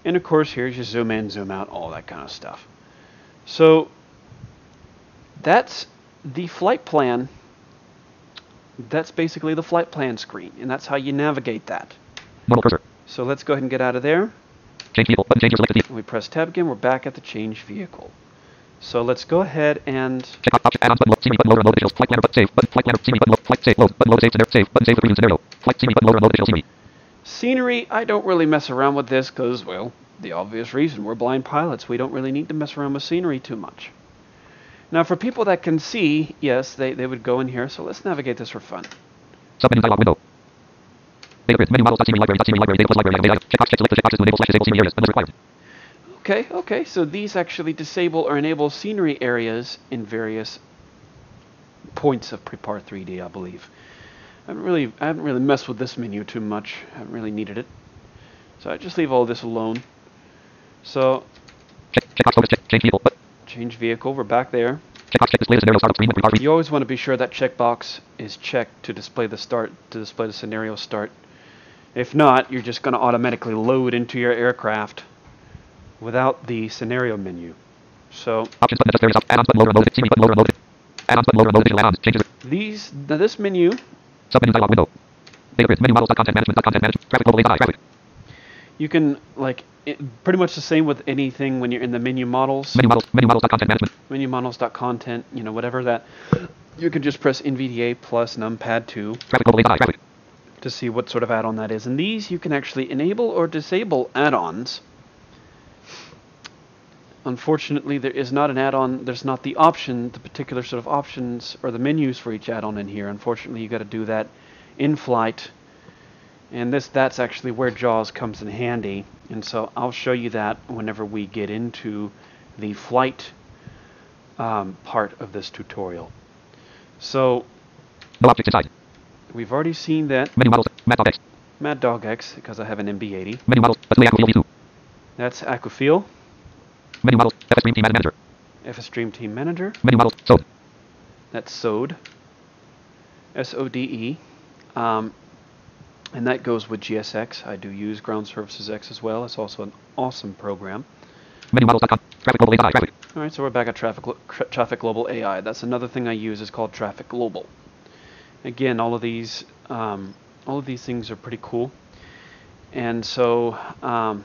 And of course, here's your zoom in, zoom out, all that kind of stuff. So that's the flight plan. That's basically the flight plan screen. And that's how you navigate that. Normal cursor. So let's go ahead and get out of there. Change vehicle. Button change your selected vehicle. We press tab again. We're back at the change vehicle. So let's go ahead and. Scenery I don't really mess around with this because, well, the obvious reason. We're blind pilots. We don't really need to mess around with scenery too much. Now, for people that can see, yes, they, they would go in here. So let's navigate this for fun. Submenu dialog window. Data grid. Menu models. Library. Library. Data library. Check box. Check select the check boxes to enable slash disable scenery areas. Unless required. Okay, okay. So these actually disable or enable scenery areas in various points of Prepar 3D, I believe. I haven't really, I haven't really messed with this menu too much. I haven't really needed it. So I just leave all this alone. So. Change vehicle. We're back there. You always want to be sure that checkbox is checked to display the start to display the scenario start. If not, you're just going to automatically load into your aircraft without the scenario menu. So Options button various op- add-ons button loader unloaded. Scenery button loader unloaded. Add-ons button loader. Additional add-ons. Changes. these now this menu Submenu dialog window. Data grid. Menu models. Content management. Content management. Graphic global API. Graphic. you can like it, pretty much the same with anything when you're in the menu models Menu models. Menu models. Content management. menu models dot content you know whatever that you can just press NVDA plus numpad 2 Graphic global API. Graphic. to see what sort of add-on that is. And these you can actually enable or disable add-ons. Unfortunately, there is not an add-on. There's not the option, the particular sort of options or the menus for each add-on in here. Unfortunately, you got to do that in flight. And this that's actually where JAWS comes in handy. And so I'll show you that whenever we get into the flight um, part of this tutorial. So No objects inside. we've already seen that Menu models. Maddog X. Maddog X because I have an MD80. Menu models. Display Accu-Feel V2. That's Accu-Feel, Menu models. FSDreamTeam Manager. FSDreamTeam Manager. Menu models. Sode. That's SODE. S-O-D-E. Um, and that goes with GSX. I do use Ground Services X as well. It's also an awesome program. Menu models.com. Traffic global AI. Traffic. All right, so we're back at Traffic, Tra- Traffic Global AI. That's another thing I use is called Traffic Global. Again, all of these, um, all of these things are pretty cool. And so, um,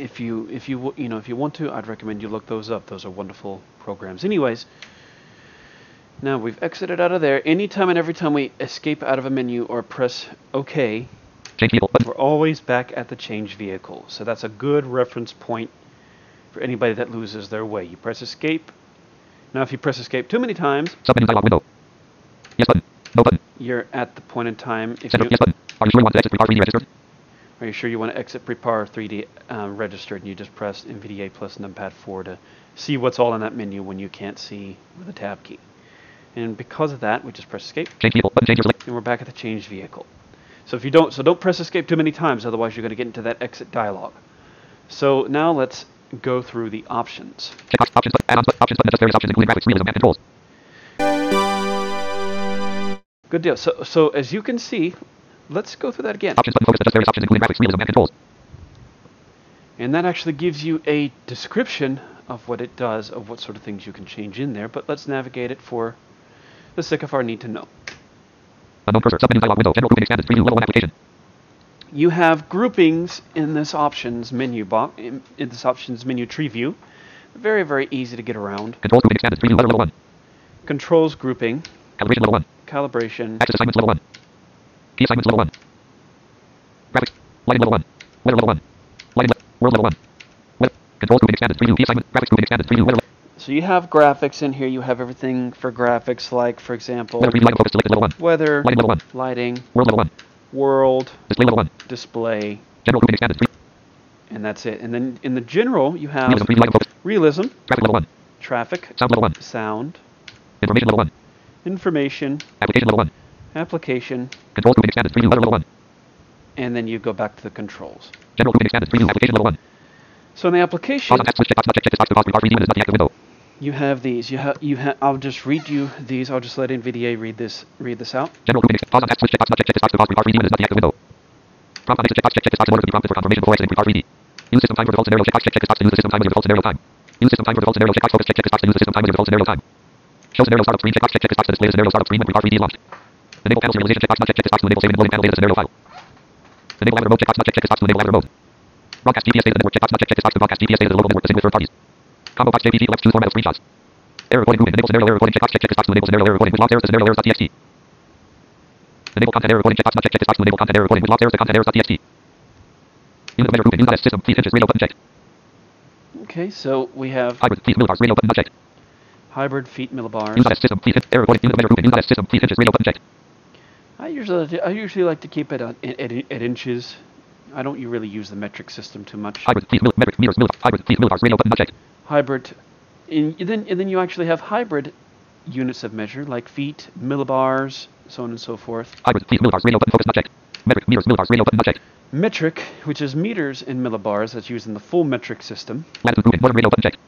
if you if you you know if you want to, I'd recommend you look those up. Those are wonderful programs. Anyways, now we've exited out of there. Anytime and every time we escape out of a menu or press OK. We're always back at the change vehicle. So that's a good reference point for anybody that loses their way. You press escape. Now, if you press escape too many times, Submenu dialog window. Yes button. No button. you're at the point in time. If Center. you Yes button. Are you sure you want to exit? Prepar 3D registered. Are you sure you want to exit Prepar 3D um, registered, and you just press NVDA plus Numpad 4 to see what's all in that menu when you can't see with the tab key. And because of that, we just press escape, Change vehicle. Button. Change and we're back at the change vehicle. So if you don't, so don't press escape too many times, otherwise you're going to get into that exit dialog. So now let's go through the options. Checkbox. Options button. Add-ons button. Options button. Adjust various options including graphics, realism, and controls. Good deal. So, so as you can see, let's go through that again. Options button. Focus. Various options including graphics, realism, and controls. And that actually gives you a description of what it does, of what sort of things you can change in there. But let's navigate it for the sake of our need to know. Unknown cursor. Submenu dialog window. General grouping expanded. Preview level 1 application. You have groupings in this options menu box, in, in this options menu tree view. Very, very easy to get around. Controls grouping expanded. Preview level level 1. Controls grouping, Calibration level 1. calibration, Access assignments level 1. Key assignments level 1. Graphics. Lighting level 1. Weather level 1. Lighting le- world level 1. Weather. Controls grouping expanded. Preview. Key assignment. Graphics grouping expanded. Preview. Weather. So you have graphics in here. You have everything for graphics, like for example, Weather. Lighting focus level 1. weather, Lighting level 1. lighting, World level 1. world, Display level 1. display, General grouping expanded. And that's it. And then in the general, you have realism. Lighting focus. realism, Traffic level 1. traffic, Sound level 1. sound, Information level 1. information, Application level 1. Application, Controls grouping expanded. Preview. Level 1. and then you go back to the controls. General grouping expanded. Preview. Application level 1. So in the application, Pause on text switch checkbox. Not check check this box. The box Prepar 3D when it is not the active window. you have these. You have you have. I'll just read you these. I'll just let NVDA read this read this out. General grouping. ex- Pause on text switch checkbox. Not check this box. The box Prepar 3D when it is not the active window. Prompt on exit checkbox. Check check this box in order to be prompted for confirmation before exiting Prepar 3D. Use system time for default scenario checkbox. Check this box to use the system time your default scenario time. Use system time for default scenario checkbox. Focus check this box to use the system time with your default scenario time. Show scenario startup screen checkbox. Check check this box to display the scenario startup screen when 3D is launched. Enable panel serialization checkbox. Not check check this box to enable saving and loading panel data scenario file. Enable ladder mode checkbox. Not check check this box to enable ladder mode. Broadcast GPS data network checkbox. Not check check this box to broadcast GPS data to the local network with third parties. Combo box JPG left choose format of screenshots. Error recording grouping. Enable scenario error recording checkbox. Check check this box to enable scenario error recording with locked errors scenario errors.txt. Enable content error recording checkbox. Not check check this box to enable content error recording with locked errors content errors.txt. Unit of measure grouping. Unit system. Feet inches. Radio button checked. Okay, so we have Hybrid. Feet millibars. Radio button not checked. hybrid feet millibars. Unit system. Feet in- error recording. Unit of measure grouping. Unit system. Feet inches. Radio button checked. I usually I usually like to keep it at, at, at inches. I don't really use the metric system too much. Hybrid. Feet mill- metric meters. Millibars. Hybrid. Feet millibars. Radio button checked. Hybrid, and then and then you actually have hybrid units of measure like feet, millibars, so on and so forth. Hybrid. Feet millibars. Radio button focus not. Metric. Meters. Millibars. Radio button not checked. Metric, which is meters in millibars, that's used in the full metric system. Latitude grouping. Northern radio button checked.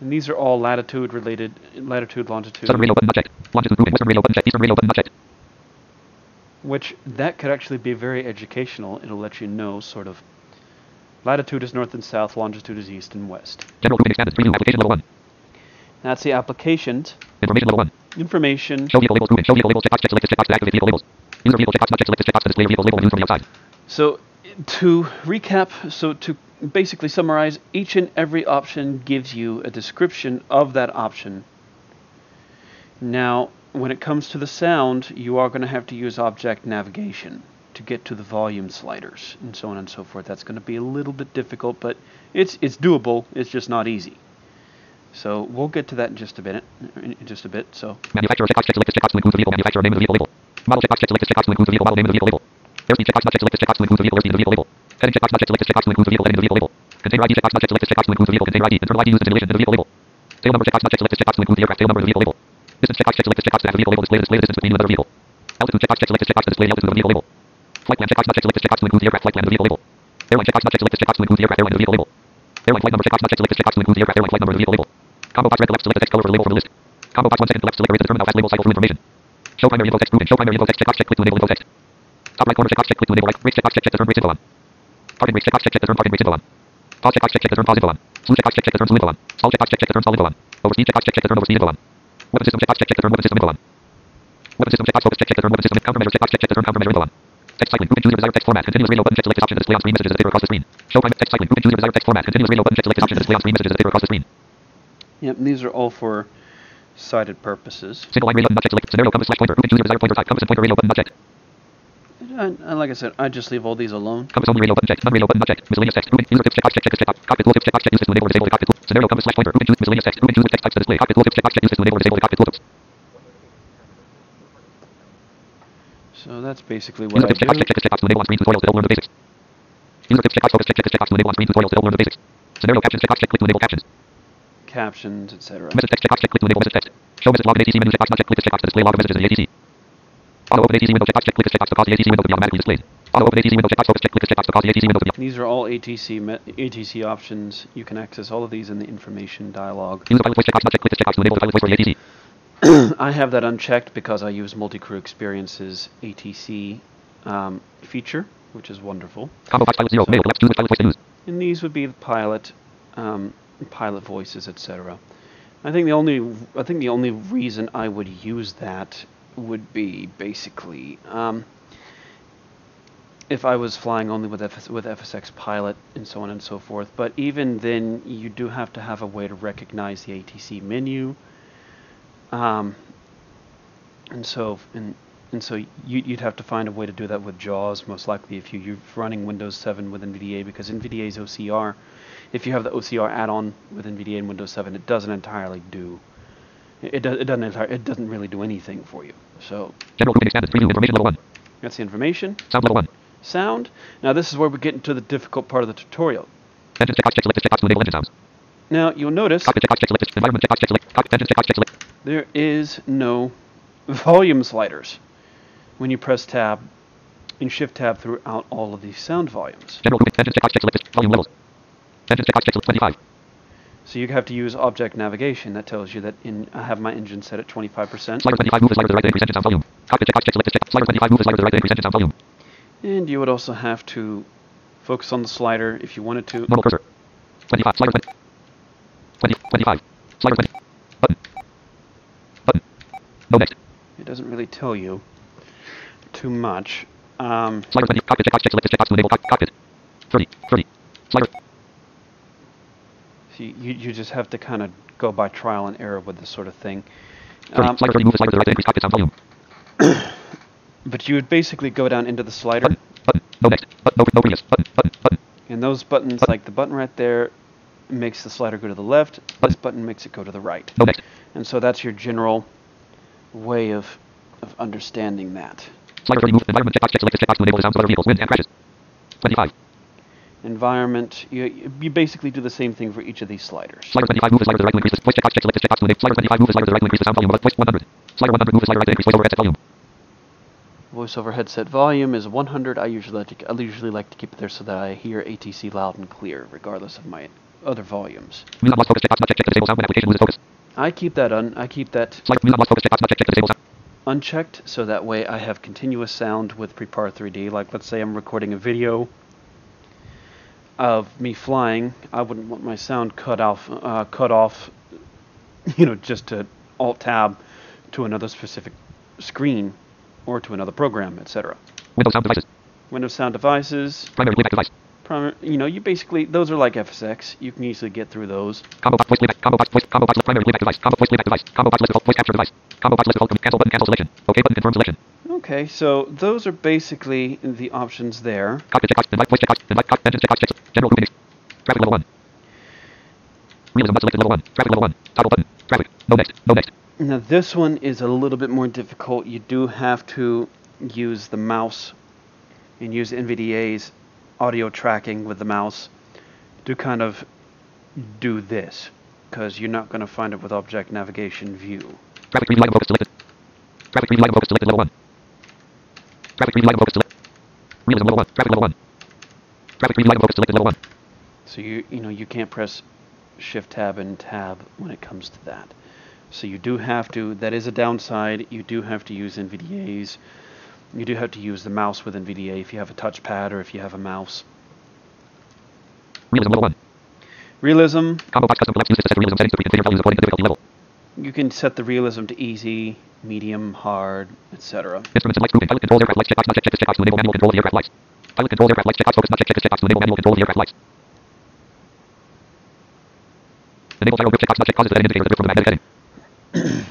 And these are all latitude related, latitude, longitude, Southern radio button not checked. Longitude grouping. Western radio button checked. Eastern radio button not checked. Which that could actually be very educational. It'll let you know sort of latitude is north and south, longitude is east and west. General grouping expanded. Preview. Application level 1. That's the applications, Information level 1. information. Show vehicle labels grouping. Show vehicle labels checkbox. Check select checkbox to activate vehicle labels. User vehicle checkbox. Not check select this checkbox to display vehicle label used from the outside. So to recap, so to basically summarize, each and every option gives you a description of that option. Now, when it comes to the sound, you are going to have to use object navigation to get to the volume sliders and so on and so forth. That's going to be a little bit difficult, but it's it's doable. It's just not easy. So we'll get to that in just a bit. In just a bit. So Manufacturer checkbox check checkbox to include the vehicle manufacturer name of the vehicle label. Model checkbox check checkbox to include the vehicle model name of the vehicle label. Airspeed checkbox not check checkbox to include the vehicle airspeed the vehicle label. Heading checkbox not check checkbox to include the vehicle heading the vehicle label. Container ID checkbox not check checkbox to include the vehicle container ID. Internal ID used in the vehicle label. Tail number checkbox not check checkbox to include the aircraft tail number of the vehicle label. Distance checkbox check selected checkbox to have the vehicle label display the display the distance between and another vehicle. Altitude checkbox check selected checkbox to display the altitude of the vehicle label. Flight plan checkbox not check selected checkbox to include the aircraft flight plan of the vehicle label. Airline checkbox not check selected checkbox to include the aircraft airline of the vehicle label. Airline flight number checkbox not check selected checkbox to include the aircraft airline flight number of the vehicle label. Combo box red to left select the text color for the label from the list. Combo box one second to left select is determine fast label cycle through information. Show primary info text proven. Show primary info text checkbox check click to enable info text. Top right corner checkbox check click to enable right. Brakes checkbox check check the turn brakes info on. Parking brakes checkbox check check the turn parking brakes info on. Pause checkbox check check the turn pause info on. Slew checkbox check check the turn slew info on. Stall checkbox check check the turn stall info on. Overspeed checkbox check check the turn overspeed info on. Weapon system checkbox check check the turn weapon system info on. Weapon system checkbox focus check check the turn weapon system countermeasure checkbox check check the turn countermeasure info on. Text cycling group and choose your desired text format. Continuous radio button check select this option to display on screen messages as they across the screen. Show prime text cycling group and choose your desired text format. Continuous radio button check select this option to display on screen messages as they across the screen. yep, these are all for sighted purposes. Single line radio button not checked select scenario compass slash pointer group and choose your desired pointer type compass and pointer not checked. And, and like I said, I just leave all these alone. Compass only radio button checked. Button not checked. Miscellaneous text. Group user tips check check check box. Cockpit tooltips checkbox check use this to enable disable the cockpit. Scenario compass slash pointer group choose miscellaneous text. Group choose text types to display. Cockpit tooltips checkbox check use this to enable disable the cockpit tooltips. So that's basically what User I tips do. check check this checkbox to enable on screen tutorials to help learn the basics. User tips checkbox focus check check this checkbox to enable on screen tutorials to help learn the basics. Scenario captions checkbox check click to enable captions. Captions, etc. Message text checkbox check click to enable message text. Show message log in ATC menu checkbox not check click this checkbox to display log of messages in the ATC. Auto open window checkbox check click this checkbox to cause the window to be automatically displayed. Auto open window checkbox focus check click this checkbox to cause the window to be These are all ATC ATC options. You can access all of these in the information dialog. Use the pilot voice checkbox check click this checkbox to enable the pilot voice for the ATC. I have that unchecked because I use Multi-Crew Experience's ATC um, feature, which is wonderful. Combo box pilot zero mail left choose pilot voice to use. And these would be the pilot, um, pilot voices, etc. I think the only I think the only reason I would use that would be basically um, if I was flying only with with FSX pilot and so on and so forth. But even then, you do have to have a way to recognize the ATC menu. Um, and so and and so you, you'd have to find a way to do that with JAWS, most likely if you, you're running Windows 7 with NVDA, because NVDA's OCR, if you have the OCR add-on with NVDA and Windows 7, it doesn't entirely do. It, does, it doesn't entire, it doesn't really do anything for you. So General expanded. Preview information level one. that's the information. Sound level one. Sound. Now this is where we get into the difficult part of the tutorial. Engine checkbox check select checkbox to enable engine sounds. Now you'll notice Cockpit checkbox check select. Environment checkbox check select. Cockpit engine checkbox check select. there is no volume sliders when you press tab and shift tab throughout all of these sound volumes. General engine checkbox check select. Volume levels. Engine checkbox check select 25. So you have to use object navigation. That tells you that in I have my engine set at 25%. Slider 25 move the slider to the right increase engine sound volume. Cockpit checkbox check select this check. Slider 25 move the slider to the right increase engine sound volume. And you would also have to focus on the slider if you wanted to. Normal cursor. 25. Slider 20. 20. 25. Slider 20. Button. Button. No next. It doesn't really tell you too much. Um, Slider 20. Cockpit check select this checkbox to enable cockpit. 30. 30. Slider. You, you just have to kind of go by trial and error with this sort of thing. 30. Um, Slider 30 move the slider to the right increase sound volume. but you would basically go down into the slider, Button. Button. No next. Button. No, no previous. Button. Button. Button. and those buttons, like the button right there, makes the slider go to the left. This button makes it go to the right. No next. And so that's your general way of, of understanding that. Slider 30 move. Environment checkbox check select checkbox to enable the sounds of other vehicles. Wind and crashes. 25. Environment, you, you basically do the same thing for each of these sliders. Slider 25 move the slider to the right increase the voice checkbox check select this checkbox to enable slider 25 move the slider to the right increase the sound volume. Voice 100. Slider 100 move the slider right to increase voice over headset volume. Voiceover headset volume is 100. I usually like to, I usually like to keep it there so that I hear ATC loud and clear, regardless of my other volumes. Unlock focus checkbox not check check to disable sound when application loses focus. I keep that un, I keep that Slider unlock focus checkbox not check check to disable sound. unchecked so that way I have continuous sound with Prepar 3D. Like let's say I'm recording a video of me flying, I wouldn't want my sound cut off, uh, cut off, you know, just to Alt Tab to another specific screen or to another program, etc. Windows sound devices. Windows Sound Devices, Primary playback device. primary, you know, you basically those are like FSX. You can easily get through those. Combo box voice playback. Combo box voice. Combo box primary playback device. Combo voice playback device. Combo box list of voice capture device. Combo box list all. Cancel button. Cancel selection. OK button. Confirm selection. Okay, so those are basically the options there. Traffic level one. Realism not selected level one. Traffic level one. Toggle button. Traffic. No next. No next. Now this one is a little bit more difficult. You do have to use the mouse and use NVDA's audio tracking with the mouse to kind of do this because you're not going to find it with object navigation view. Traffic preview item focus selected. Traffic preview item focus selected level one. Traffic preview item focus select. Realism level one. Traffic level one. Traffic preview item focus selected level one. So you you know you can't press shift tab and tab when it comes to that. So you do have to that is a downside. You do have to use NVDA's. You do have to use the mouse with NVDA if you have a touchpad or if you have a mouse. Realism level one. Realism, Combo box custom collapse use set realism settings to pre-configure values according to difficulty level. You can set the realism to easy, medium, hard, etc. Instruments and lights grouping. Pilot controls aircraft lights checkbox not check check checkbox to enable manual control of the aircraft lights. Pilot controls aircraft lights checkbox focus not check check checkbox to enable manual control of the aircraft lights. Enable gyro drift checkbox not check causes that an indicator is from a magnetic heading.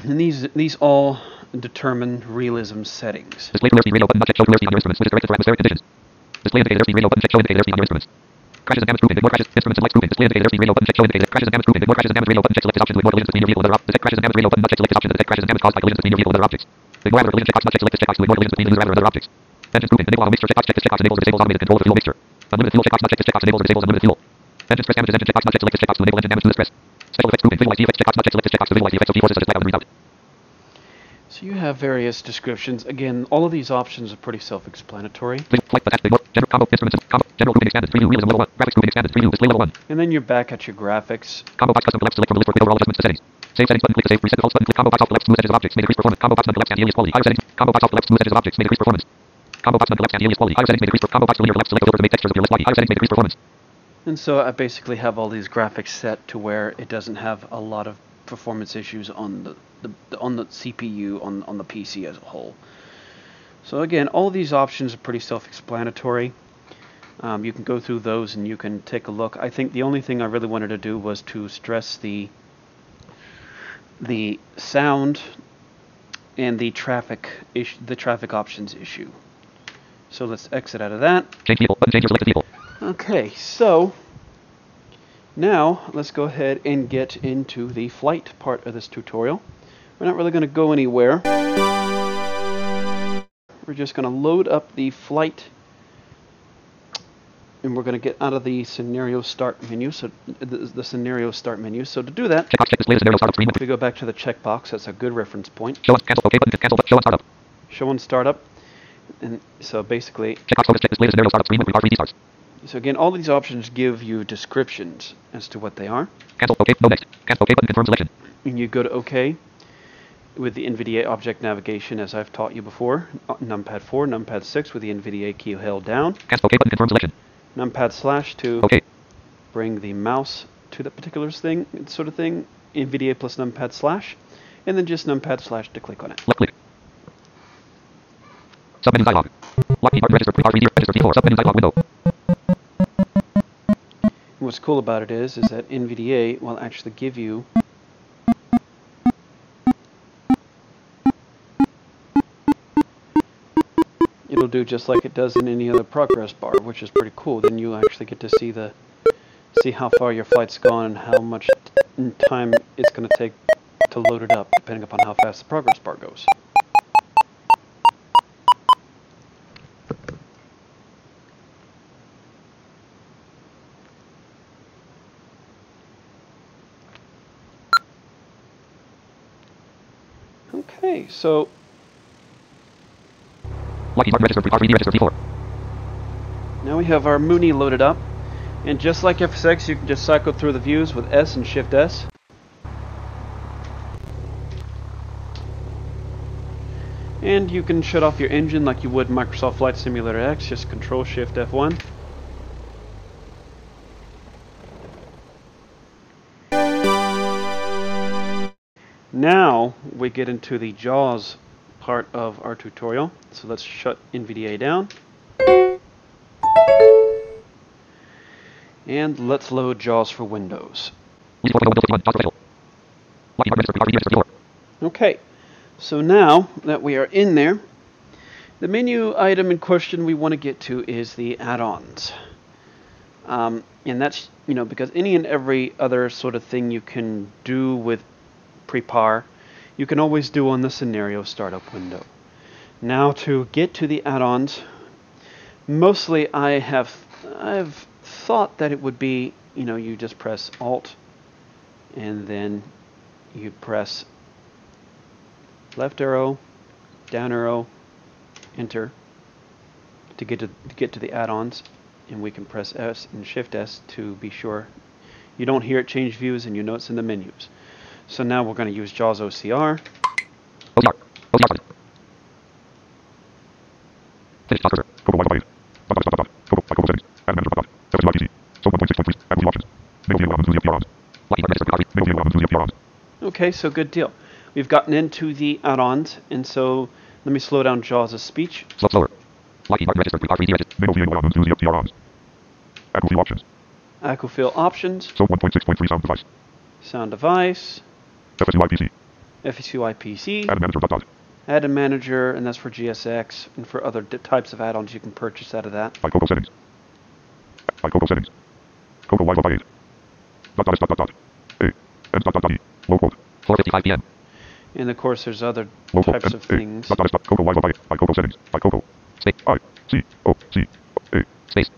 And these these all determine realism settings. Display to airspeed radio button not check show to airspeed on your instruments which is directed for atmospheric conditions. Display indicator airspeed radio button check show indicator airspeed on your instruments. Crashes and damage grouping. Ignore crashes. Instruments and lights grouping. Display indicator airspeed radio button check show indicator. Crashes and damage grouping. Ignore crashes and damage radio button check collisions between your vehicle and other objects. Crashes and damage radio button not check detect crashes and damage caused by collisions between your vehicle and other objects. Ignore other collision checkbox not check selected checkbox to ignore collisions between user and other objects. Engines grouping. Enable auto mixture checkbox check this checkbox enables or disables automated control of fuel mixture. Unlimited fuel checkbox not check this checkbox enables or disables unlimited fuel. Engine stress damages engine checkbox not check selected checkbox to enable engine damage to the stress. Special effects grouping. Visualize the effects checkbox not check selected checkbox to visualize the effects of G-forces such as rebound. You have various descriptions. Again, all of these options are pretty self-explanatory. And then you're back at your graphics. Combo box custom collapse select from list for overall adjustments to settings. Save settings button click save preset defaults button click combo box off collapse smooth edges of objects may decrease performance. Combo box none collapse anti-alias quality. Higher settings. Combo box off collapse smooth edges of objects may decrease performance. Combo box none collapse anti-alias quality. Higher settings may decrease per- combo box linear left select over to make textures of your list body. Higher settings may decrease performance. And so I basically have all these graphics set to where it doesn't have a lot of performance issues on the, the, the on the CPU on on the PC as a whole. So again, all these options are pretty self-explanatory. Um, you can go through those and you can take a look. I think the only thing I really wanted to do was to stress the the sound and the traffic issue, the traffic options issue. So let's exit out of that. Change button change your selected vehicle. Okay, so now let's go ahead and get into the flight part of this tutorial. We're not really going to go anywhere. We're just going to load up the flight and we're going to get out of the scenario start menu, so the, the scenario start menu. So to do that, Checkbox check display scenario startup screen. we go back to the checkbox. That's a good reference point. Show on cancel OK button cancel show on startup. Show on startup. And so basically, Checkbox check display scenario startup screen with R3D starts. so again, all these options give you descriptions as to what they are. Cancel OK no next. Cancel OK button confirm selection. and you go to OK with the NVDA object navigation as I've taught you before. uh, Numpad 4, Numpad 6 with the NVDA key held down. Cancel OK button confirm selection. Numpad slash to OK. bring the mouse to that particular thing, sort of thing. NVDA plus Numpad slash. And then just Numpad slash to click on it. Left click. Submenu dialog. Lock key mark register pre R3D register P4 submenu dialog window. And what's cool about it is, is that NVDA will actually give you it'll do just like it does in any other progress bar, which is pretty cool. Then you actually get to see the see how far your flight's gone and how much time it's going to take to load it up, depending upon how fast the progress bar goes. Okay, so Register R3D register P4. Now we have our Mooney loaded up, and just like FSX, you can just cycle through the views with S and Shift S. And you can shut off your engine like you would Microsoft Flight Simulator X, just Control Shift F1. Now we get into the JAWS part of our tutorial. So let's shut NVDA down. And let's load JAWS for Windows. Windows 4 window 51 JAWS official. Lock key mark register pre R3D register P4. Okay, So now that we are in there, the menu item in question we want to get to is the add-ons. Um, and that's, you know, because any and every other sort of thing you can do with Prepar, you can always do on the scenario startup window. Now to get to the add-ons, mostly I have I've thought that it would be, you know, you just press Alt and then you press left arrow, down arrow, enter to get to, to get to the add-ons and we can press S and Shift S to be sure you don't hear it change views and you know it's in the menus. So now we're going to use JAWS OCR. OCR. OCR button. Finish JAWS cursor. Coco Wi-Fi. Dot dot dot dot. Coco. Coco settings. Add manager dot dot. 75 PC. So 1.6.3. Active options. Mail view albums. Enthusiast PROMs. Lucky register recovery. Mail view albums. Enthusiast PROMs. Okay, so good deal. We've gotten into the add-ons and so let me slow down JAWS' speech. Slow slower. Lucky mark register. Recovery. Deregister. Mail view albums. Enthusiast PROMs. Active view options. Accu-Feel options, So 1.6.3 sound device. sound device, FSUIPC. FSUI PC, Add manager dot dot. add-in manager, and that's for GSX and for other d- types of add-ons you can purchase out of that. By Coco settings. By Coco settings. Coco Wi-Fi 8. Dot dot S dot dot dot. A. N dot dot dot E. Low quote. 4:55 p.m. And of course, there's other Low types N. of A. things. Dot dot dot. Coco Wi-Fi 8. By Coco settings. By Coco. Space. I. C. O. C. A. Space.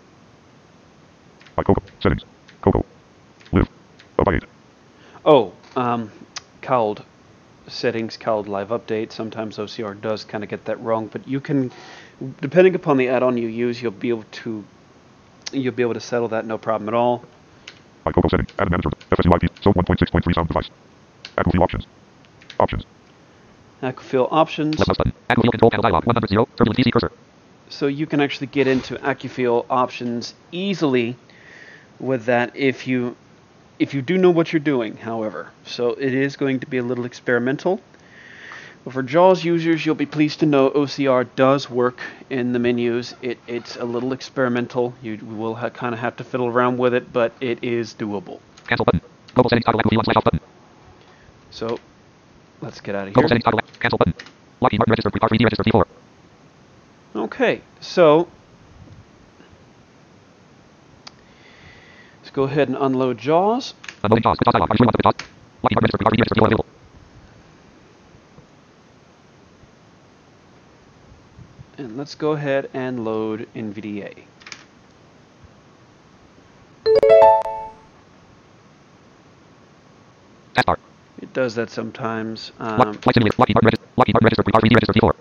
By Coco settings. Coco. Live. Wi-Fi 8. Oh, um, cowled settings, cowled live update. Sometimes OCR does kind of get that wrong, but you can, depending upon the add-on you use, you'll be able to you'll be able to settle that no problem at all. By Coco settings. Add manager. FSUIPC. So 1.6.3 sound device. View options. Options. Accu-Feel options. Left mouse button. Active control panel dialog. 100 0. Turbulent PC cursor. So you can actually get into Accu-Feel options easily with that if you if you do know what you're doing, however. So it is going to be a little experimental. But for JAWS users, you'll be pleased to know OCR does work in the menus. It, it's a little experimental. You will ha- kind of have to fiddle around with it, but it is doable. Cancel button. Global settings toggle. Active view slash off button. So let's get out of Global here. settings toggle. Cancel button. Mark register. Prepar 3D register P4. Okay, so go ahead and unload JAWS. Unloading JAWS. JAWS dialog. Are you sure the JAWS? Lucky register. Prepar 3D register P4 available. And let's go ahead and load NVDA. It does that sometimes. Um, Flight simulator. Lucky mark register. Lucky mark register. Prepar 3D register P4.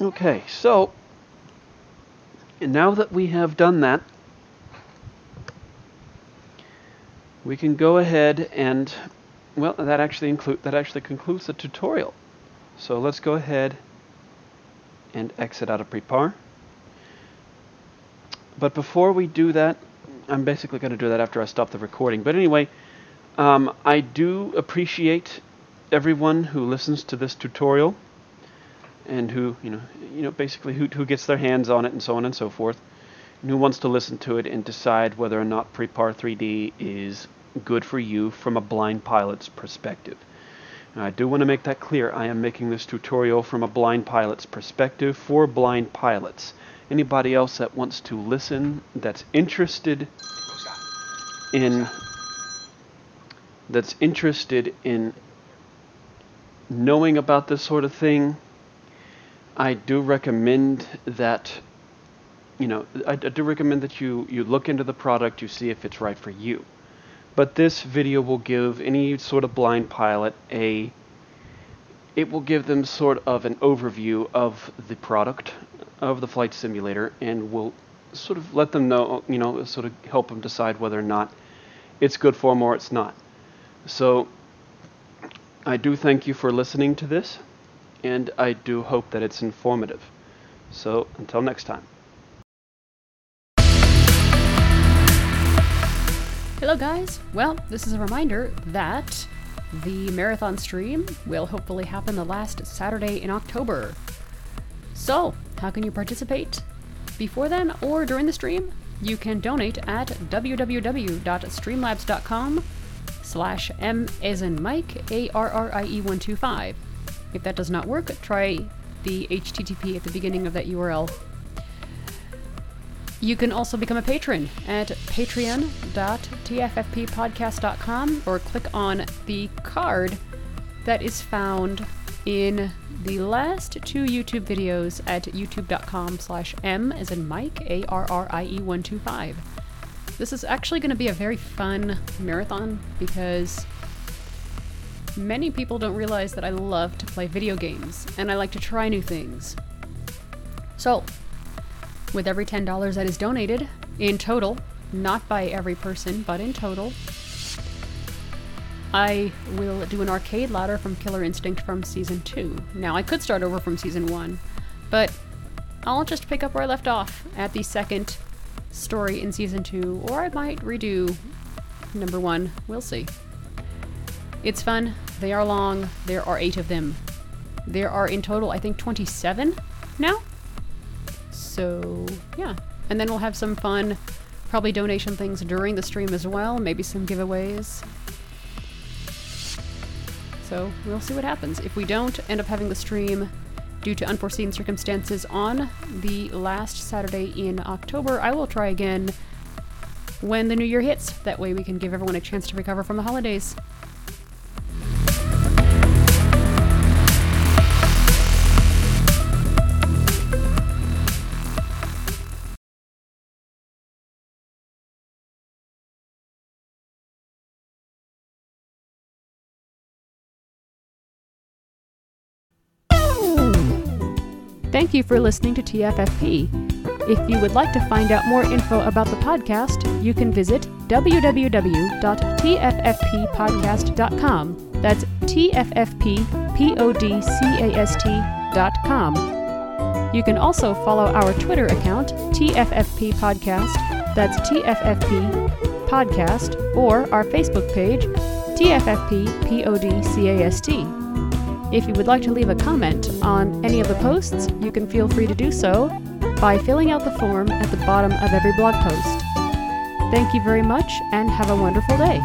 okay, so now that we have done that, we can go ahead and well, that actually include that actually concludes the tutorial. So let's go ahead and exit out of Prepar. But before we do that, I'm basically going to do that after I stop the recording. But anyway, um, I do appreciate everyone who listens to this tutorial and who, you know, you know, basically who, who gets their hands on it and so on and so forth, and who wants to listen to it and decide whether or not Prepar 3D is good for you from a blind pilot's perspective. Now, I do want to make that clear. I am making this tutorial from a blind pilot's perspective for blind pilots. Anybody else that wants to listen, that's interested in that's interested in knowing about this sort of thing, I do recommend that you know I, I do recommend that you you look into the product, you see if it's right for you. But this video will give any sort of blind pilot a it will give them sort of an overview of the product of the flight simulator and will sort of let them know, you know, sort of help them decide whether or not it's good for them or it's not. So I do thank you for listening to this and I do hope that it's informative. So until next time. Hello, guys. Well, this is a reminder that the marathon stream will hopefully happen the last Saturday in October. So, how can you participate? Before then or during the stream, you can donate at www.streamlabs.com slash M as in Mike, A-R-R-I-E 125. If that does not work, try the HTTP at the beginning of that URL. You can also become a patron at patreon.tffppodcast.com or click on the card that is found in the last two YouTube videos at youtube.com slash m as in Mike, A-R-R-I-E 125. This is actually going to be a very fun marathon because many people don't realize that I love to play video games and I like to try new things. So, with every $10 that is donated, in total, not by every person, but in total, I will do an arcade ladder from Killer Instinct from Season 2. Now, I could start over from Season 1, but I'll just pick up where I left off at the second story in Season 2, or I might redo number 1. We'll see. It's fun. They are long. There are eight of them. There are in total, I think, 27 now. So, yeah. And then we'll have some fun, probably donation things during the stream as well, maybe some giveaways. So, we'll see what happens. If we don't end up having the stream due to unforeseen circumstances on the last Saturday in October, I will try again when the new year hits. That way we can give everyone a chance to recover from the holidays. Thank you for listening to TFFP. If you would like to find out more info about the podcast, you can visit www.tffppodcast.com. That's tffppodcast.com. You can also follow our Twitter account, TFFP Podcast, that's TFFP Podcast, or our Facebook page, TFFP PODCAST. If you would like to leave a comment on any of the posts, you can feel free to do so by filling out the form at the bottom of every blog post. Thank you very much and have a wonderful day.